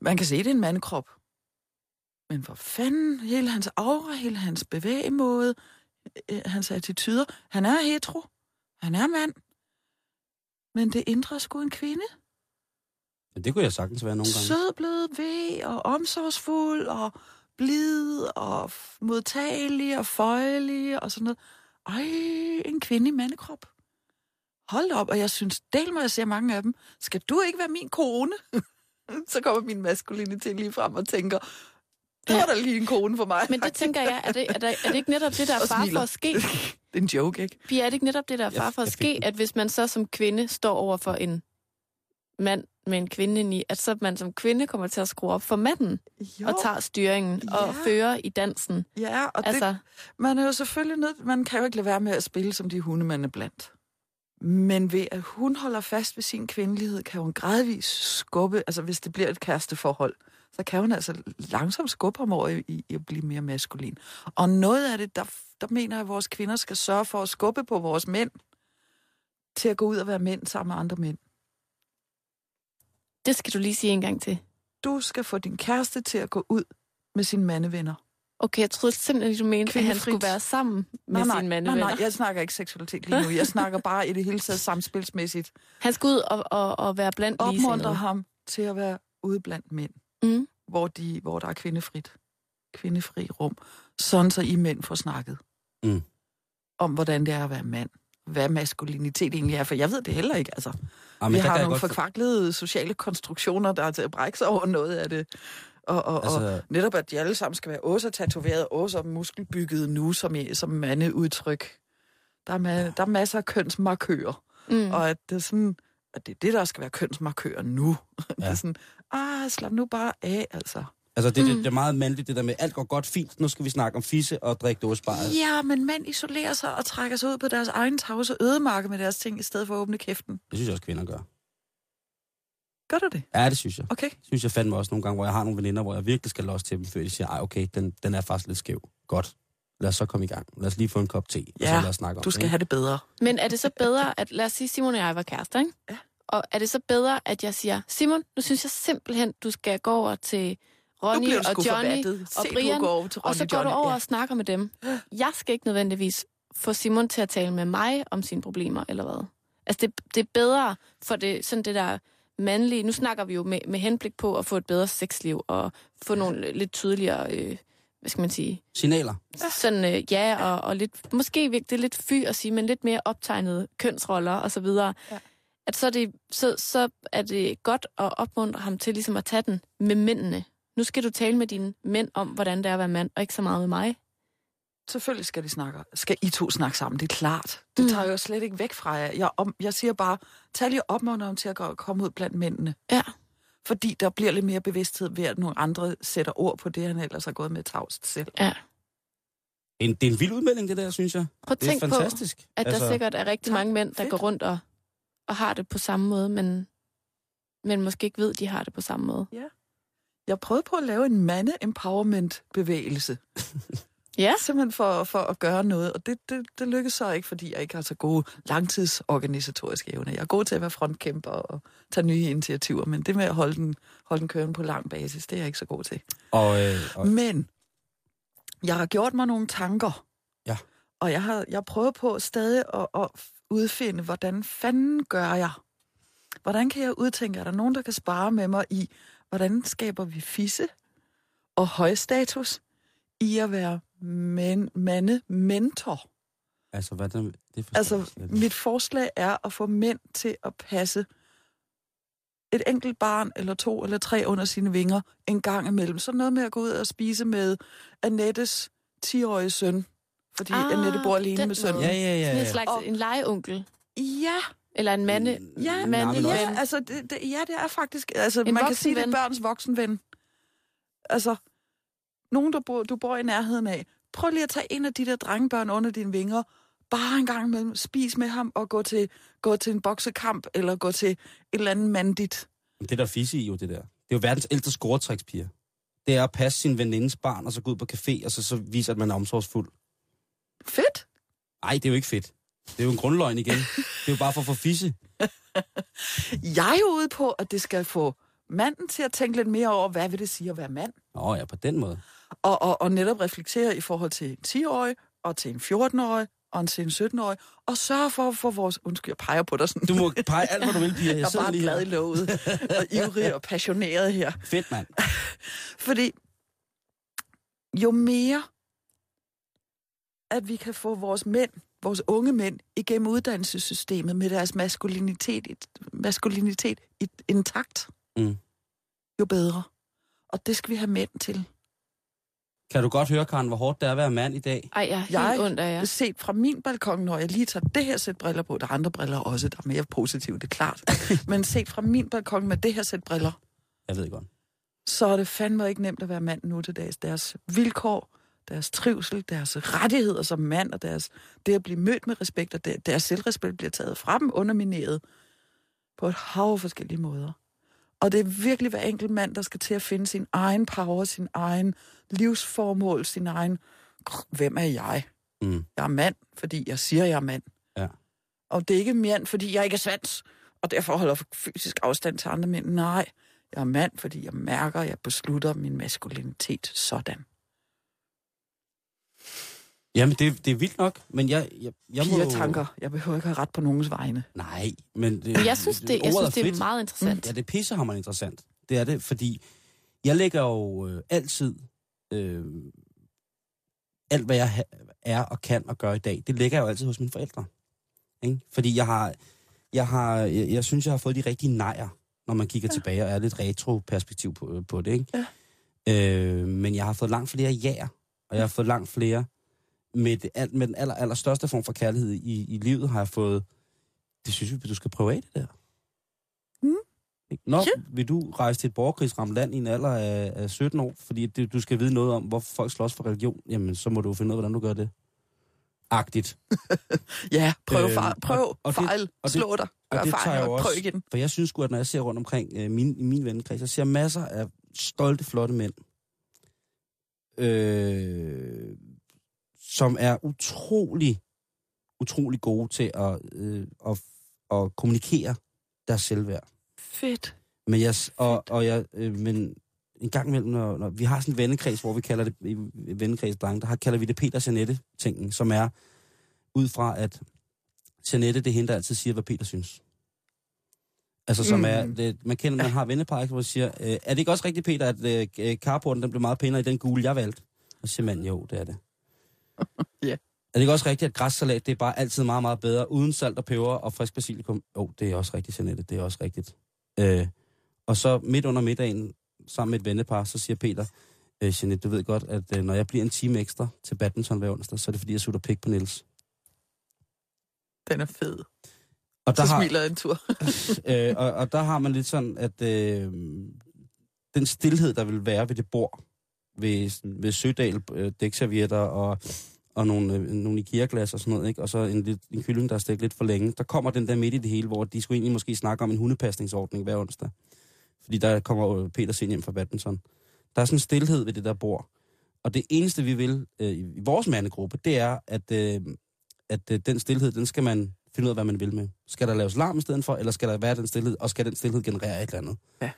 Man kan se, det er en mandekrop. Men for fanden, hele hans aura, hele hans bevægemåde, øh, hans attityder. Han er hetero. Han er mand. Men det indre sgu en kvinde. Ja, det kunne jeg sagtens være nogle gange. Sød, blød, ved og omsorgsfuld og blid og modtagelig og føjelig og sådan noget. Ej, en kvinde i mandekrop. Hold op, og jeg synes, del mig, jeg ser mange af dem. Skal du ikke være min kone? Så kommer min maskulinitet lige frem og tænker, det var Ja. da lige en kone for mig. Men det tænker jeg, er det, er, der, er det ikke netop det, der er far for at ske? Det er en joke, ikke? Pia, er det ikke netop det, der er Jeg- far for at ske, at hvis man så som kvinde står over for en mand med en kvinde ind i, at så man som kvinde kommer til at skrue op for manden Jo, og tager styringen Ja. og fører i dansen. ja, og Altså, det, man er jo selvfølgelig nødt, man kan jo ikke lade være med at spille som de hunde, man er blandt. Men ved at hun holder fast ved sin kvindelighed, kan hun gradvist skubbe, altså hvis det bliver et kæresteforhold, så kan hun altså langsomt skubbe ham over i, i, at blive mere maskulin. Og noget af det, der, der mener jeg, at vores kvinder skal sørge for at skubbe på vores mænd, til at gå ud og være mænd sammen med andre mænd. det skal du lige sige en gang til. Du skal få din kæreste til at gå ud med sine mandevenner. Okay, jeg troede simpelthen, du mente, at han skulle være sammen med nej, nej, sine nej, mandevenner. nej, jeg snakker ikke seksualitet lige nu. Jeg snakker bare i det hele taget samspilsmæssigt. Han skal ud og, og, og være blandt Opmuntre ham til at være ude blandt mænd, Mm. hvor, de, hvor der er kvindefrit, kvindefri rum. Sådan så I mænd får snakket Mm. om, hvordan det er at være mand. Hvad maskulinitet egentlig er, for jeg ved det heller ikke. Altså, Jamen, vi har nogle godt forkvaklede sociale konstruktioner, der er til at brække sig over noget af det. Og, og, altså... og netop, at de alle sammen skal være også tatoveret, også muskelbygget nu, som, som mandeudtryk. Der er, ma- der er masser af kønsmarkører. Mm. Og at det er sådan, at det er det, der skal være kønsmarkører nu. Ja. det Ja. er sådan, ah, slap nu bare af, altså. Altså, det, Mm. det, det er meget mandligt, det der med, alt går godt fint, nu skal vi snakke om fisse og drikke dåsebajer. Ja, men mænd isolerer sig og trækker sig ud på deres egen tavse ødemarke med deres ting, i stedet for at åbne kæften. Det synes jeg også, kvinder gør. Gør du det? Ja, det synes jeg. Okay. Synes jeg fandme også nogle gange, hvor jeg har nogle veninder, hvor jeg virkelig skal låse til dem, før de siger, ej okay, den, den er faktisk lidt skæv. Godt. Lad os så komme i gang. Lad os lige få en kop te, og så Ja, lad os snakke om Du skal det. have det bedre. Men er det så bedre, at lad os sige, Simon og jeg var kærester, ikke? Ja. Og er det så bedre, at jeg siger, Simon, nu synes jeg simpelthen, du skal gå over til Ronny og Johnny og Se, du Brian, går over til og Ronny så går Johnny. du over Ja. og snakker med dem. Jeg skal ikke nødvendigvis få Simon til at tale med mig om sine problemer, eller hvad? Altså, det, det er bedre for det, sådan det der mandlige... Nu snakker vi jo med, med henblik på at få et bedre sexliv, og få nogle lidt tydeligere, øh, hvad skal man sige, Signaler. sådan, øh, ja, og, og lidt, måske virkelig det er lidt fy at sige, men lidt mere optegnede kønsroller og så videre. Ja. At så er, det, så, så er det godt at opmuntre ham til ligesom at tage den med mændene. Nu skal du tale med dine mænd om, hvordan det er at være mand, og ikke så meget med mig. Selvfølgelig skal de snakke. Skal I to snakke sammen, det er klart. Det Mm. tager jeg jo slet ikke væk fra jer. Jeg, om, jeg siger bare, tag lige opmuntre ham til at gå, komme ud blandt mændene. Ja. Fordi der bliver lidt mere bevidsthed ved, at nogle andre sætter ord på det, han ellers har gået med tavst selv. Ja. En, det er en vild udmelding, det der, synes jeg. Prøv at Det er tænk på, fantastisk. at der sikkert er rigtig tak. mange mænd, der Fedt. går rundt og, og har det på samme måde, men, men måske ikke ved, at de har det på samme måde. Jeg prøvede på at lave en mande-empowerment-bevægelse. Ja. Simpelthen for, for at gøre noget, og det, det, det lykkedes så ikke, fordi jeg ikke har så gode langtidsorganisatoriske evner. Jeg er god til at være frontkæmper og tage nye initiativer, men det med at holde den, holde den kørende på lang basis, det er jeg ikke så god til. Og, øh, og Men jeg har gjort mig nogle tanker. Ja. Og jeg har jeg prøvet på stadig at, at udfinde, hvordan fanden gør jeg? Hvordan kan jeg udtænke, er der nogen, der kan spare med mig i, hvordan skaber vi fisse og højstatus i at være men, mande mentor? altså, hvad det, det Altså, jeg mit forslag er at få mænd til at passe et enkelt barn eller to eller tre under sine vinger en gang imellem. Så noget med at gå ud og spise med Annettes 10-årige søn, fordi ah, Annette bor alene med sønnen. måde. Ja, ja, ja. Sådan en ja. slags Og- en legeonkel. Ja, Eller en mande... ja, Nej, men mande- ja, altså, det, det, ja, det er faktisk... Altså, En man kan sige, det er børns voksenven. Altså, nogen, der bor, du bor i nærheden af. Prøv lige at tage en af de der drengebørn under dine vinger. Bare en gang imellem. Spis med ham og gå til, gå til en boksekamp, eller gå til et eller andet mandigt. Det er der fisse i jo, det der. Det er jo verdens ældste scoretrækspiger. Det er at passe sin venindes barn, og så gå ud på café, og så, så vise, at man er omsorgsfuld. Fedt. Nej, det er jo ikke fedt. Det er jo en grundløgn igen. Det er jo bare for at få fisse. Jeg er jo ude på, at det skal få manden til at tænke lidt mere over, hvad vil det sige at være mand? Nå ja, på den måde. Og, og, og netop reflektere i forhold til en 10-årig, og til en 14-årig, og til en 17-årig, og sørge for at få vores... Undskyld, jeg peger på dig sådan. Du må pege alt, hvad du vil, Pia. Jeg Jeg er bare lige glad i her. låget, og ivrig og passioneret her. Fedt, mand. Fordi jo mere, at vi kan få vores mænd, vores unge mænd, igennem uddannelsessystemet med deres maskulinitet, maskulinitet intakt, Mm. jo bedre. Og det skal vi have mænd til. Kan du godt høre, Karen, hvor hårdt det er at være mand i dag? Ej, jeg er helt Jeg ondt af jer. set fra min balkon, når jeg lige tager det her sæt briller på, der er andre briller også, der er mere positive, det er klart. Men set fra min balkon med det her sæt briller, Jeg ved godt. så er det fandme ikke nemt at være mand nu til dags. Deres vilkår, deres trivsel, deres rettigheder som mand, og deres, det at blive mødt med respekt, og der- deres selvrespekt bliver taget fra dem, undermineret på et hav af forskellige måder. Og det er virkelig hver enkelt mand, der skal til at finde sin egen power, sin egen livsformål, sin egen... Hvem er jeg? Mm. Jeg er mand, fordi jeg siger, jeg er mand. Ja. Og det er ikke mand, fordi jeg ikke er svans, og derfor holder fysisk afstand til andre mænd. Nej, jeg er mand, fordi jeg mærker, jeg beslutter min maskulinitet sådan. Jamen, det, det er vildt nok, men jeg, jeg, jeg må... Tanker. Jeg behøver ikke have ret på nogens vegne. Nej, men... Det, Men jeg synes, det, jeg synes, det er meget interessant. Ja, det er pissehammerende interessant. Det er det, fordi jeg lægger jo øh, altid øh, alt, hvad jeg ha- er og kan og gør i dag, det lægger jeg jo altid hos mine forældre. Ikke? Fordi jeg har, jeg har, jeg, jeg synes, jeg har fået de rigtige nejer, når man kigger ja. tilbage og er lidt retro-perspektiv på, på det. Ikke? Ja. Øh, men jeg har fået langt flere jæger, og jeg har fået langt flere med, det, med den aller, aller største form for kærlighed i, i livet, har jeg fået, det synes jeg, du skal prøve af det der. Mm. Nå, ja. vil du rejse til et borgerkrigsramt land i en alder af, af 17 år, fordi det, du skal vide noget om, hvorfor folk slås for religion, jamen så må du finde ud af, hvordan du gør det. Agtigt. Ja, prøv, Øhm, far, prøv, og- og det- fejl, og det- slå dig, gør og det tager fejl, jeg og jo prøv også- igen. For jeg synes at når jeg ser rundt omkring øh, min, i min vennekreds, jeg ser masser af stolte, flotte mænd, øh, som er utrolig, utrolig gode til at, øh, at, at kommunikere deres selvværd. Fedt. Men jeg, og, og jeg, øh, men en gang imellem, når, når vi har sådan en vennekreds, hvor vi kalder det, vennekreds drenge, der har, kalder vi det Peter Janette tingen som er ud fra, at Janette, det er hende, der altid siger, hvad Peter synes. Altså som Mm. er, det, man kender, man har vennepar, hvor man siger, øh, er det ikke også rigtigt, Peter, at øh, carporten, den blev meget pænere i den gule, jeg valgte? Og siger man, jo, det er det. Ja. Er det ikke også rigtigt, at græssalat, det er bare altid meget, meget bedre, uden salt og peber og frisk basilikum? Jo, oh, det er også rigtigt, Janette, det er også rigtigt. Øh, og så midt under middagen, sammen med et vennepar, så siger Peter, øh, Jeanette, du ved godt, at øh, når jeg bliver en time ekstra til badminton hver onsdag, så er det fordi, jeg sutter pik på Niels. Den er fed. Og Så der har, smiler en tur. øh, og, og der har man lidt sådan, at øh, den stillhed, der vil være ved det bord, ved, ved Sødal, øh, dækservietter og, og nogle, øh, nogle IKEA-glas og sådan noget, ikke? og så en, lidt, en kylling, der er stegt lidt for længe. Der kommer den der midt i det hele, hvor de skulle egentlig måske snakke om en hundepasningsordning hver onsdag. Fordi der kommer jo Peter sen hjem fra badminton. Der er sådan en stillhed ved det der bord. Og det eneste, vi vil øh, i vores mandegruppe, det er, at, øh, at øh, den stillhed, den skal man finde ud af, hvad man vil med. Skal der laves larm i stedet for, eller skal der være den stillhed, og skal den stillhed generere et eller andet? Ja.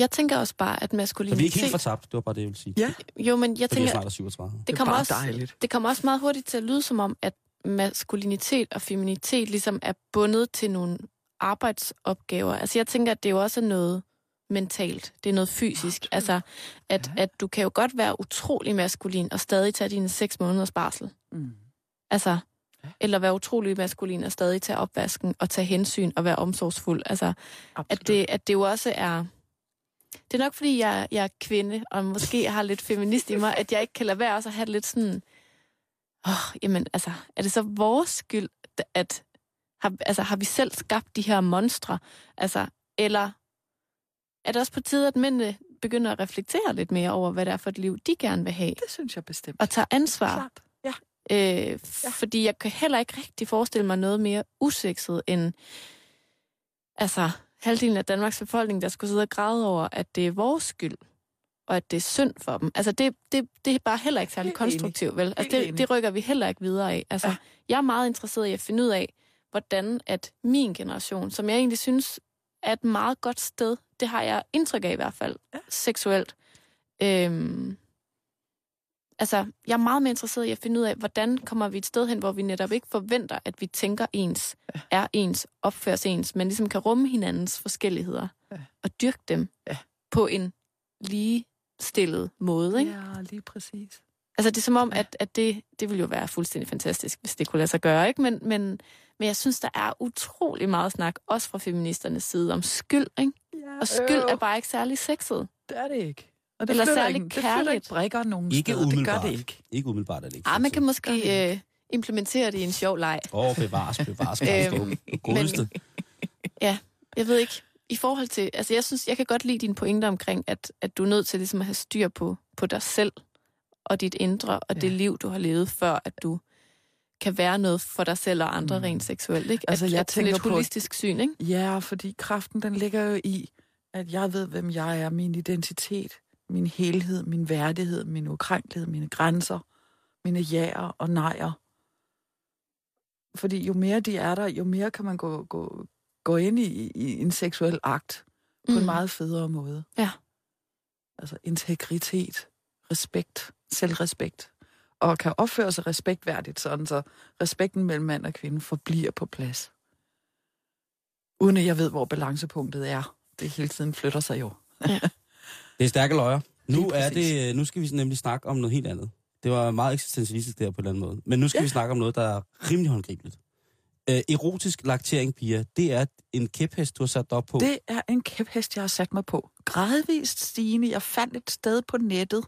Jeg tænker også bare, at Så vi er maskulinitet... ikke helt fortabt, det var bare det, jeg ville sige. Ja. Jo, men jeg Fordi jeg tænker, er 37. det, Det er kommer bare også, dejligt. det kommer også meget hurtigt til at lyde som om, at maskulinitet og feminitet ligesom er bundet til nogle arbejdsopgaver. Altså jeg tænker, at det jo også er noget mentalt. Det er noget fysisk. Absolut. Altså, at, Ja. at du kan jo godt være utrolig maskulin og stadig tage dine seks måneders barsel. Mm. Altså, Ja. eller være utrolig maskulin og stadig tage opvasken og tage hensyn og være omsorgsfuld. Altså, Absolut. at det, at det jo også er... Det er nok, fordi jeg, jeg er kvinde, og måske har lidt feminist i mig, at jeg ikke kan lade være også at have lidt sådan... Åh, jamen, altså, er det så vores skyld, at... Har, altså, har vi selv skabt de her monstre? Altså, eller er det også på tide, at mændene begynder at reflektere lidt mere over, hvad det er for et liv, de gerne vil have? Det synes jeg bestemt. Og tager ansvar. Klart. Ja. Øh, Ja. Fordi jeg kan heller ikke rigtig forestille mig noget mere usekset end altså, halvdelen af Danmarks befolkning, der skulle sidde og græde over, at det er vores skyld, og at det er synd for dem. Altså, det, det, det er bare heller ikke særlig konstruktivt, vel? Altså, det, det rykker vi heller ikke videre af. Altså, ja. jeg er meget interesseret i at finde ud af, hvordan at min generation, som jeg egentlig synes er et meget godt sted, det har jeg indtryk af i hvert fald, Ja. seksuelt. Øhm, altså, jeg er meget mere interesseret i at finde ud af, hvordan kommer vi et sted hen, hvor vi netop ikke forventer, at vi tænker ens, Ja. er ens, opføres ens, men ligesom kan rumme hinandens forskelligheder Ja. og dyrke dem Ja. på en lige stillet måde. Ikke? Ja, lige præcis. Altså, det er som om, Ja. at, at det, det ville jo være fuldstændig fantastisk, hvis det kunne lade sig gøre, ikke? Men, men, men jeg synes, der er utrolig meget snak, også fra feministernes side, om skyld, ikke? Ja, Og skyld er bare ikke særlig sexet. Det er det ikke. Og det Eller særlig ikke, det kærligt. brikker nogen Ikke steder. Det gør det ikke. Ikke umiddelbart er det ikke. Ah, man kan måske det øh, implementere det i en sjov leg. Åh, oh, bevares, bevares. Øhm, godeste. Ja, jeg ved ikke. I forhold til, altså jeg synes, jeg kan godt lide dine pointer omkring, at, at du er nødt til ligesom at have styr på, på dig selv og dit indre og ja. det liv, du har levet, før at du kan være noget for dig selv og andre mm. rent seksuelt. Ikke? Altså, at, jeg at tænker et på- holistisk syn, ikke? Ja, fordi kraften, den ligger jo i, at jeg ved, hvem jeg er, min identitet, min helhed, min værdighed, min ukrænkelighed, mine grænser, mine ja'er og nejer. Fordi jo mere de er der, jo mere kan man gå, gå, gå ind i, i en seksuel akt på mm. en meget federe måde. Ja. Altså integritet, respekt, selvrespekt. Og kan opføre sig respektværdigt, sådan så respekten mellem mand og kvinde forbliver på plads. Uden at jeg ved, hvor balancepunktet er. Det hele tiden flytter sig jo. Det er stærke løjer. Nu, er det, nu skal vi nemlig snakke om noget helt andet. Det var meget eksistentialistisk der på en eller anden måde. Men nu skal. Ja. vi snakke om noget, der er rimelig håndgribeligt. Øh, erotisk laktering, Pia, det er en kæphest, du har sat dig op på. Det er en kæphest, jeg har sat mig på. Gradvist stigende. Jeg fandt et sted på nettet,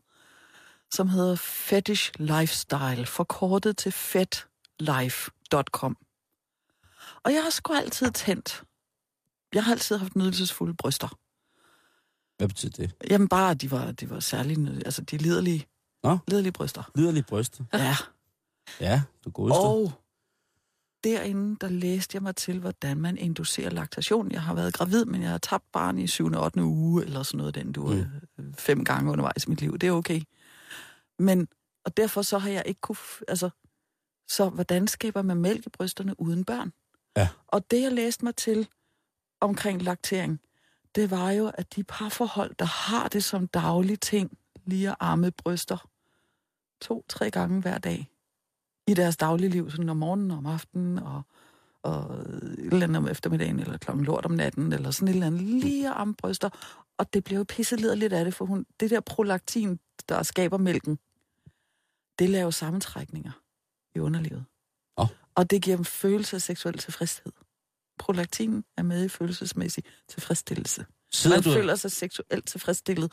som hedder Fetish Lifestyle, forkortet til fetlife.com. Og jeg har sgu altid tændt. Jeg har altid haft nydelsesfulde bryster. Hvad betyder det? Jamen bare, de var, de var særlig, nyd- altså de liderlige, Nå? liderlige bryster. Liderligt bryst. Ja. Ja, du godeste. Og derinde, der læste jeg mig til, hvordan man inducerer laktation. Jeg har været gravid, men jeg har tabt barn i 7. og 8. uge, eller sådan noget den du mm. fem gange undervejs i mit liv. Det er okay. Men, og derfor så har jeg ikke kunne, altså, så hvordan skaber man mælk i brysterne uden børn? Ja. Og det, jeg læste mig til omkring laktering, det var jo, at de parforhold, der har det som daglig ting, lige at arme bryster, to-tre gange hver dag, i deres daglige liv, sådan om morgenen og om aftenen, og, og et eller andet om eftermiddagen, eller klokken lort om natten, eller sådan et eller andet, lige at arme bryster. Og det blev jo lidt af det, for hun, det der prolaktin, der skaber mælken, det laver sammentrækninger i underlivet. Åh. Og det giver en følelse af seksuel tilfredshed. Prolaktinen er med i følelsesmæssig tilfredsstillelse. Sidder Man du, føler sig seksuelt tilfredsstillet.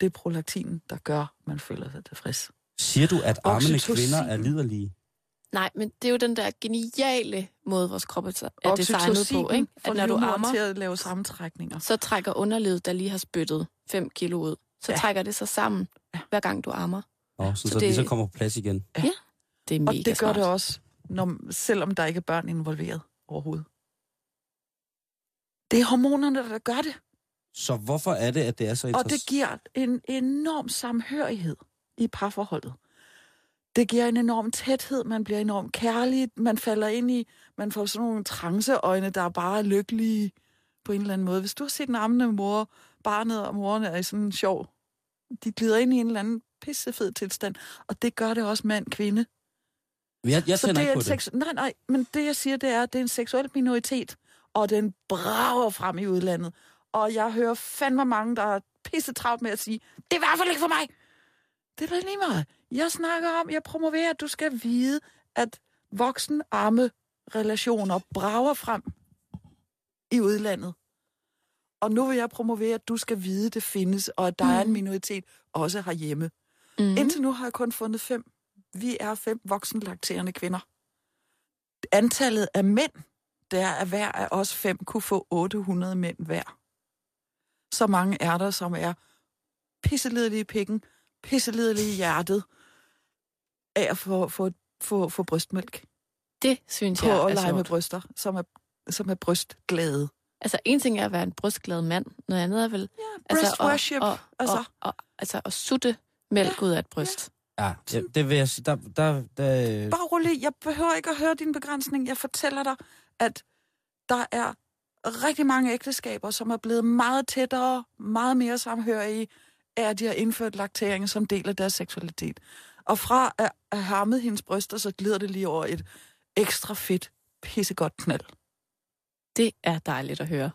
Det er prolaktinen, der gør, at man føler sig tilfreds. siger du, at armene Oxytocin. kvinder er liderlige? Nej, men det er jo den der geniale måde, vores krop er designet på, ikke? At når du ammer, til at lave sammentrækninger. så trækker underlivet, der lige har spyttet 5 kilo ud, så Ja. trækker det sig sammen, Ja. hver gang du ammer. Nå, så, Så så, det- det så kommer på plads igen. Det er mega Og det gør smart. det også, når, selvom der ikke er børn involveret overhovedet. Det er hormonerne, der gør det. Så hvorfor er det, at det er så Og interessant? det giver en enorm samhørighed i parforholdet. Det giver en enorm tæthed, man bliver enormt kærlig, man falder ind i, man får sådan nogle tranceøjne, der er bare lykkelige på en eller anden måde. Hvis du har set en ammende mor, barnet og moren er i sådan en sjov, de glider ind i en eller anden pissefed tilstand, og det gør det også mand-kvinde. Jeg, jeg Så det ikke er på en det. seks... Nej, nej, men det jeg siger, det er, at det er en seksuel minoritet, og den brager frem i udlandet. Og jeg hører fandme mange, der er pisse travlt med at sige, det er i hvert fald ikke for mig. Det er da lige meget. Jeg snakker om, jeg promoverer, at du skal vide, at voksen arme relationer brager frem i udlandet. Og nu vil jeg promovere, at du skal vide, at det findes, og at der mm. er en minoritet også herhjemme. Mm. Mm. Indtil nu har jeg kun fundet fem. Vi er fem voksenlakterende kvinder. Antallet af mænd, der er hver af os fem, kunne få 800 mænd hver. Så mange er der, som er pisselidelige i pikken, pisselidelige i hjertet, af at få, få, få, få brystmælk. Det synes På jeg at er lege med bryster, som er, som er brystglade. Altså, en ting er at være en brystglad mand, noget andet er vel... Ja, breast at- worship. Og, altså, og, og, altså at sutte mælk ud af et bryst. Ja, ja, det vil jeg sige. Der, der, der, bare rolig, jeg behøver ikke at høre din begrænsning. Jeg fortæller dig, at der er rigtig mange ægteskaber, som er blevet meget tættere, meget mere samhørige, af at de har indført laktering som del af deres seksualitet. Og fra at have hammet hendes bryster, så glider det lige over et ekstra fedt, pissegodt knald. Det er dejligt at høre.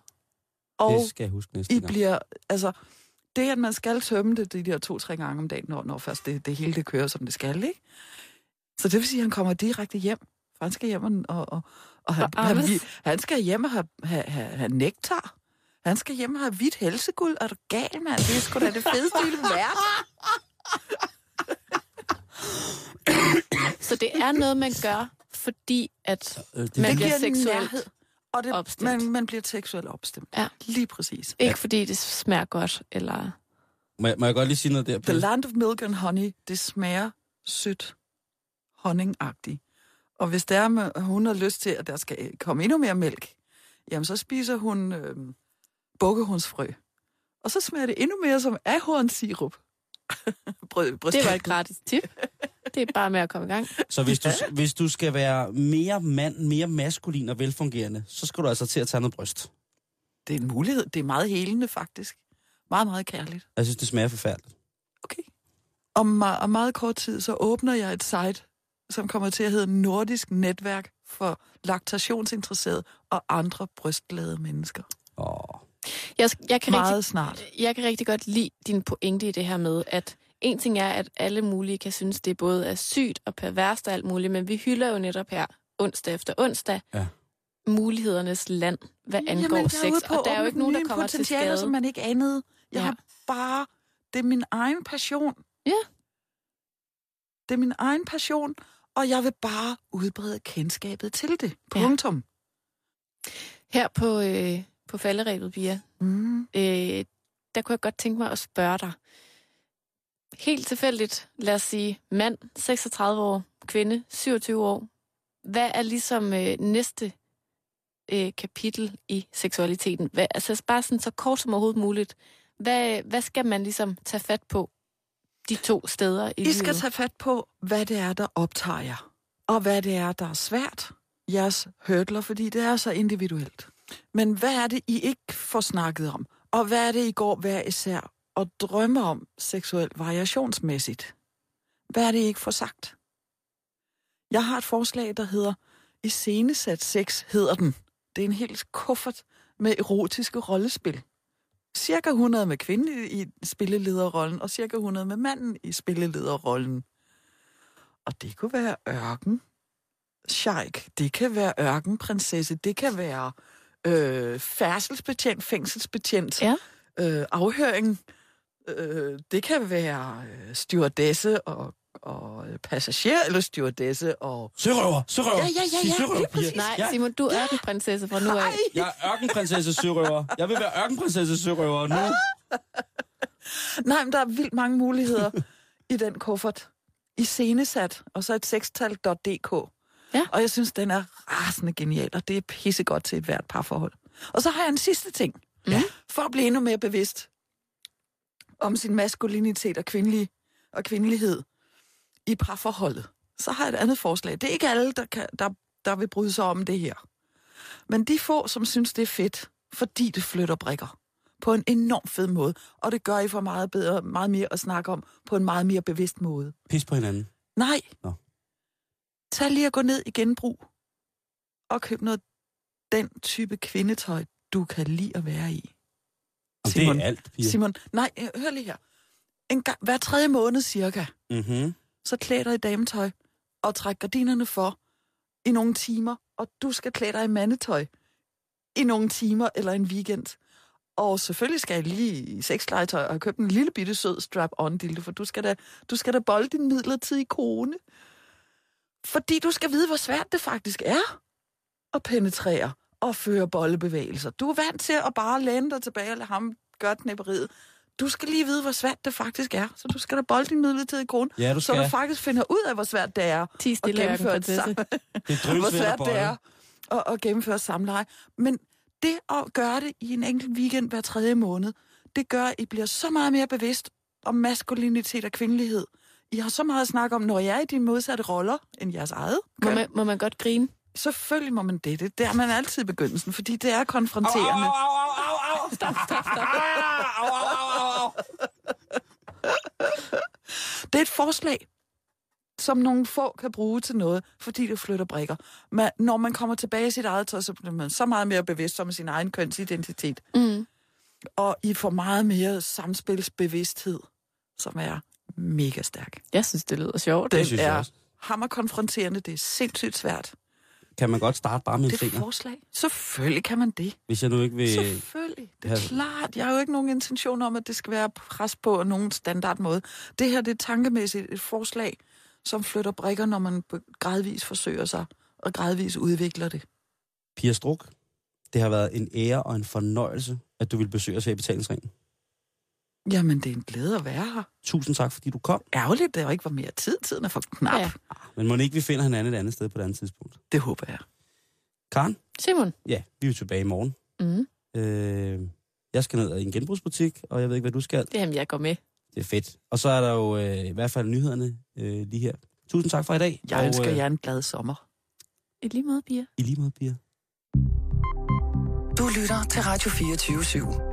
Og det skal jeg huske næste I gang. bliver, altså, det at man skal tømme det de der to-tre gange om dagen, når, når først det, det hele det kører, som det skal, ikke? Så det vil sige, at han kommer direkte hjem. Han skal hjem og, og, og, og han, Og han, han skal hjem og have, have, have, have nektar. Han skal hjem og have hvidt helseguld. Er du gal, mand? Det er sgu da det fedeste i verden. Så det er noget, man gør, fordi at Øh, det, man det bliver giver seksuelt. Og det, opstemt. man, man bliver seksuelt opstemt. Ja. Lige præcis. Ikke fordi det smager godt, eller... må, jeg, må jeg godt lige sige noget der? The land of milk and honey, det smager sødt, honningagtigt. Og hvis der er, hun har lyst til, at der skal komme endnu mere mælk, jamen så spiser hun øh, bukkehundsfrø. Og så smager det endnu mere som ahornsirup. Brød, Det var et gratis tip. Det er bare med at komme i gang. Så hvis du, hvis du skal være mere mand, mere maskulin og velfungerende, så skal du altså til at tage noget bryst. Det er en mulighed. Det er meget helende, faktisk. Meget, meget kærligt. Jeg synes, det smager forfærdeligt. Okay. Om, om meget kort tid, så åbner jeg et site, som kommer til at hedde Nordisk Netværk for Laktationsinteresserede og andre brystglade mennesker. Åh. Jeg, jeg, kan Meget rigtig, snart. jeg kan rigtig godt lide din pointe i det her med, at en ting er, at alle mulige kan synes, det både er sygt og perverst og alt muligt, men vi hylder jo netop her onsdag efter onsdag Ja. mulighedernes land, hvad angår Jamen, sex. Og der er jo ikke nogen, der kommer til skade. som man ikke anede. Jeg Ja. har bare... Det er min egen passion. Ja. Det er min egen passion, og jeg vil bare udbrede kendskabet til det. Ja. Punktum. Her på, øh, på falderæbet, Pia, Mm. øh, der kunne jeg godt tænke mig at spørge dig. Helt tilfældigt, lad os sige, mand, 36 år, kvinde, 27 år. Hvad er ligesom øh, næste øh, kapitel i seksualiteten? Hvad, altså bare sådan så kort som overhovedet muligt. Hvad, hvad skal man ligesom tage fat på de to steder i I livet? skal tage fat på, hvad det er, der optager jer. Og hvad det er, der er svært. Jeres hurdler, fordi det er så individuelt. Men hvad er det, I ikke får snakket om? Og hvad er det, I går hver især og drømmer om seksuelt variationsmæssigt? Hvad er det, I ikke får sagt? Jeg har et forslag, der hedder Iscenesat sex, hedder den. Det er en helt kuffert med erotiske rollespil. Cirka 100 med kvinden i spillelederrollen, og cirka 100 med manden i spillelederrollen. Og det kunne være ørken, sheik, det kan være ørkenprinsesse, det kan være øh, færdselsbetjent, fængselsbetjent, Ja. øh, afhøring, øh, det kan være øh, stewardesse og, og øh, passager, eller stewardesse og... Sørøver! Sørøver! Ja, ja, ja, ja, sørøver, lige præcis. Nej, Ja, Simon, du er ørkenprinsesse fra nu af. Nej, jeg er ørkenprinsesse sørøver. Jeg vil være ørkenprinsesse sørøver nu. nej, men der er vildt mange muligheder i den kuffert. I scenesat, og så et sextal.dk. Ja. Og jeg synes, den er rasende genial, og det er pissegodt til et hvert parforhold. Og så har jeg en sidste ting. Ja. For at blive endnu mere bevidst om sin maskulinitet og, kvindelig, og kvindelighed i parforholdet, så har jeg et andet forslag. Det er ikke alle, der, kan, der, der vil bryde sig om det her. Men de få, som synes, det er fedt, fordi det flytter brikker på en enorm fed måde, og det gør I for meget bedre, meget mere at snakke om på en meget mere bevidst måde. Pis på hinanden. Nej. Nå. Tag lige at gå ned i genbrug og køb noget den type kvindetøj, du kan lide at være i. Og det Simon. er alt, Pia. Simon, nej, øh, hør lige her. En gang, hver tredje måned cirka, Mm-hmm så klæder dig i dametøj og træk gardinerne for i nogle timer, og du skal klæde dig i mandetøj i nogle timer eller en weekend. Og selvfølgelig skal jeg lige i sexlegetøj og have købt en lille bitte sød strap-on dildo, for du skal da, du skal da bolde din midlertidige kone. Fordi du skal vide, hvor svært det faktisk er at penetrere og føre bollebevægelser. Du er vant til at bare læne dig tilbage og lade ham gøre knæpperiet. Du skal lige vide, hvor svært det faktisk er. Så du skal da bolde din midlertidige kone, Ja, du så skal. du faktisk finder ud af, hvor svært det er Ti at gennemføre et sam- Det er hvor svært at det er at, at gennemføre samleje. Men det at gøre det i en enkelt weekend hver tredje måned, det gør, at I bliver så meget mere bevidst om maskulinitet og kvindelighed. I har så meget at snakke om, når jeg er i de modsatte roller end jeres eget. Må køn. man, må man godt grine? Selvfølgelig må man det. Det er man altid i begyndelsen, fordi det er Au, konfronterende. au, au, au, au, au. Stop, stop, stop. Au, au, au, au, au. Det er et forslag, som nogle få kan bruge til noget, fordi det flytter brikker. Men når man kommer tilbage i sit eget tøj, så bliver man så meget mere bevidst om sin egen kønsidentitet. Mm. Og I får meget mere samspilsbevidsthed, som er mega stærk. Jeg synes, det lyder sjovt. Den synes jeg er også. hammerkonfronterende, det er sindssygt svært. Kan man godt starte bare med en Det et finger, forslag. Selvfølgelig kan man det. hvis jeg nu ikke vil... Selvfølgelig. Det er klart. Jeg har jo ikke nogen intention om, at det skal være pres på nogen standardmåde. Det her det er tankemæssigt et forslag, som flytter brikker, når man be- gradvis forsøger sig og gradvis udvikler det. Pia Struk, det har været en ære og en fornøjelse, at du vil besøge os her i betalingsringen. Jamen, det er en glæde at være her. Tusind tak, fordi du kom. Ærgerligt, der ikke var mere tid. Tiden er for knap. Ja. Men må ikke vi finder hinanden et andet sted på et andet tidspunkt. Det håber jeg. Karen? Simon. Ja, vi er tilbage i morgen. Mm. Øh, jeg skal ned i en genbrugsbutik, og jeg ved ikke, hvad du skal. Jamen, jeg går med. Det er fedt. Og så er der jo øh, i hvert fald nyhederne øh, lige her. Tusind tak for i dag. Jeg og, ønsker øh, jer en glad sommer. I lige måde, Pia. I lige måde, Pia. Du lytter til Radio 24 /7.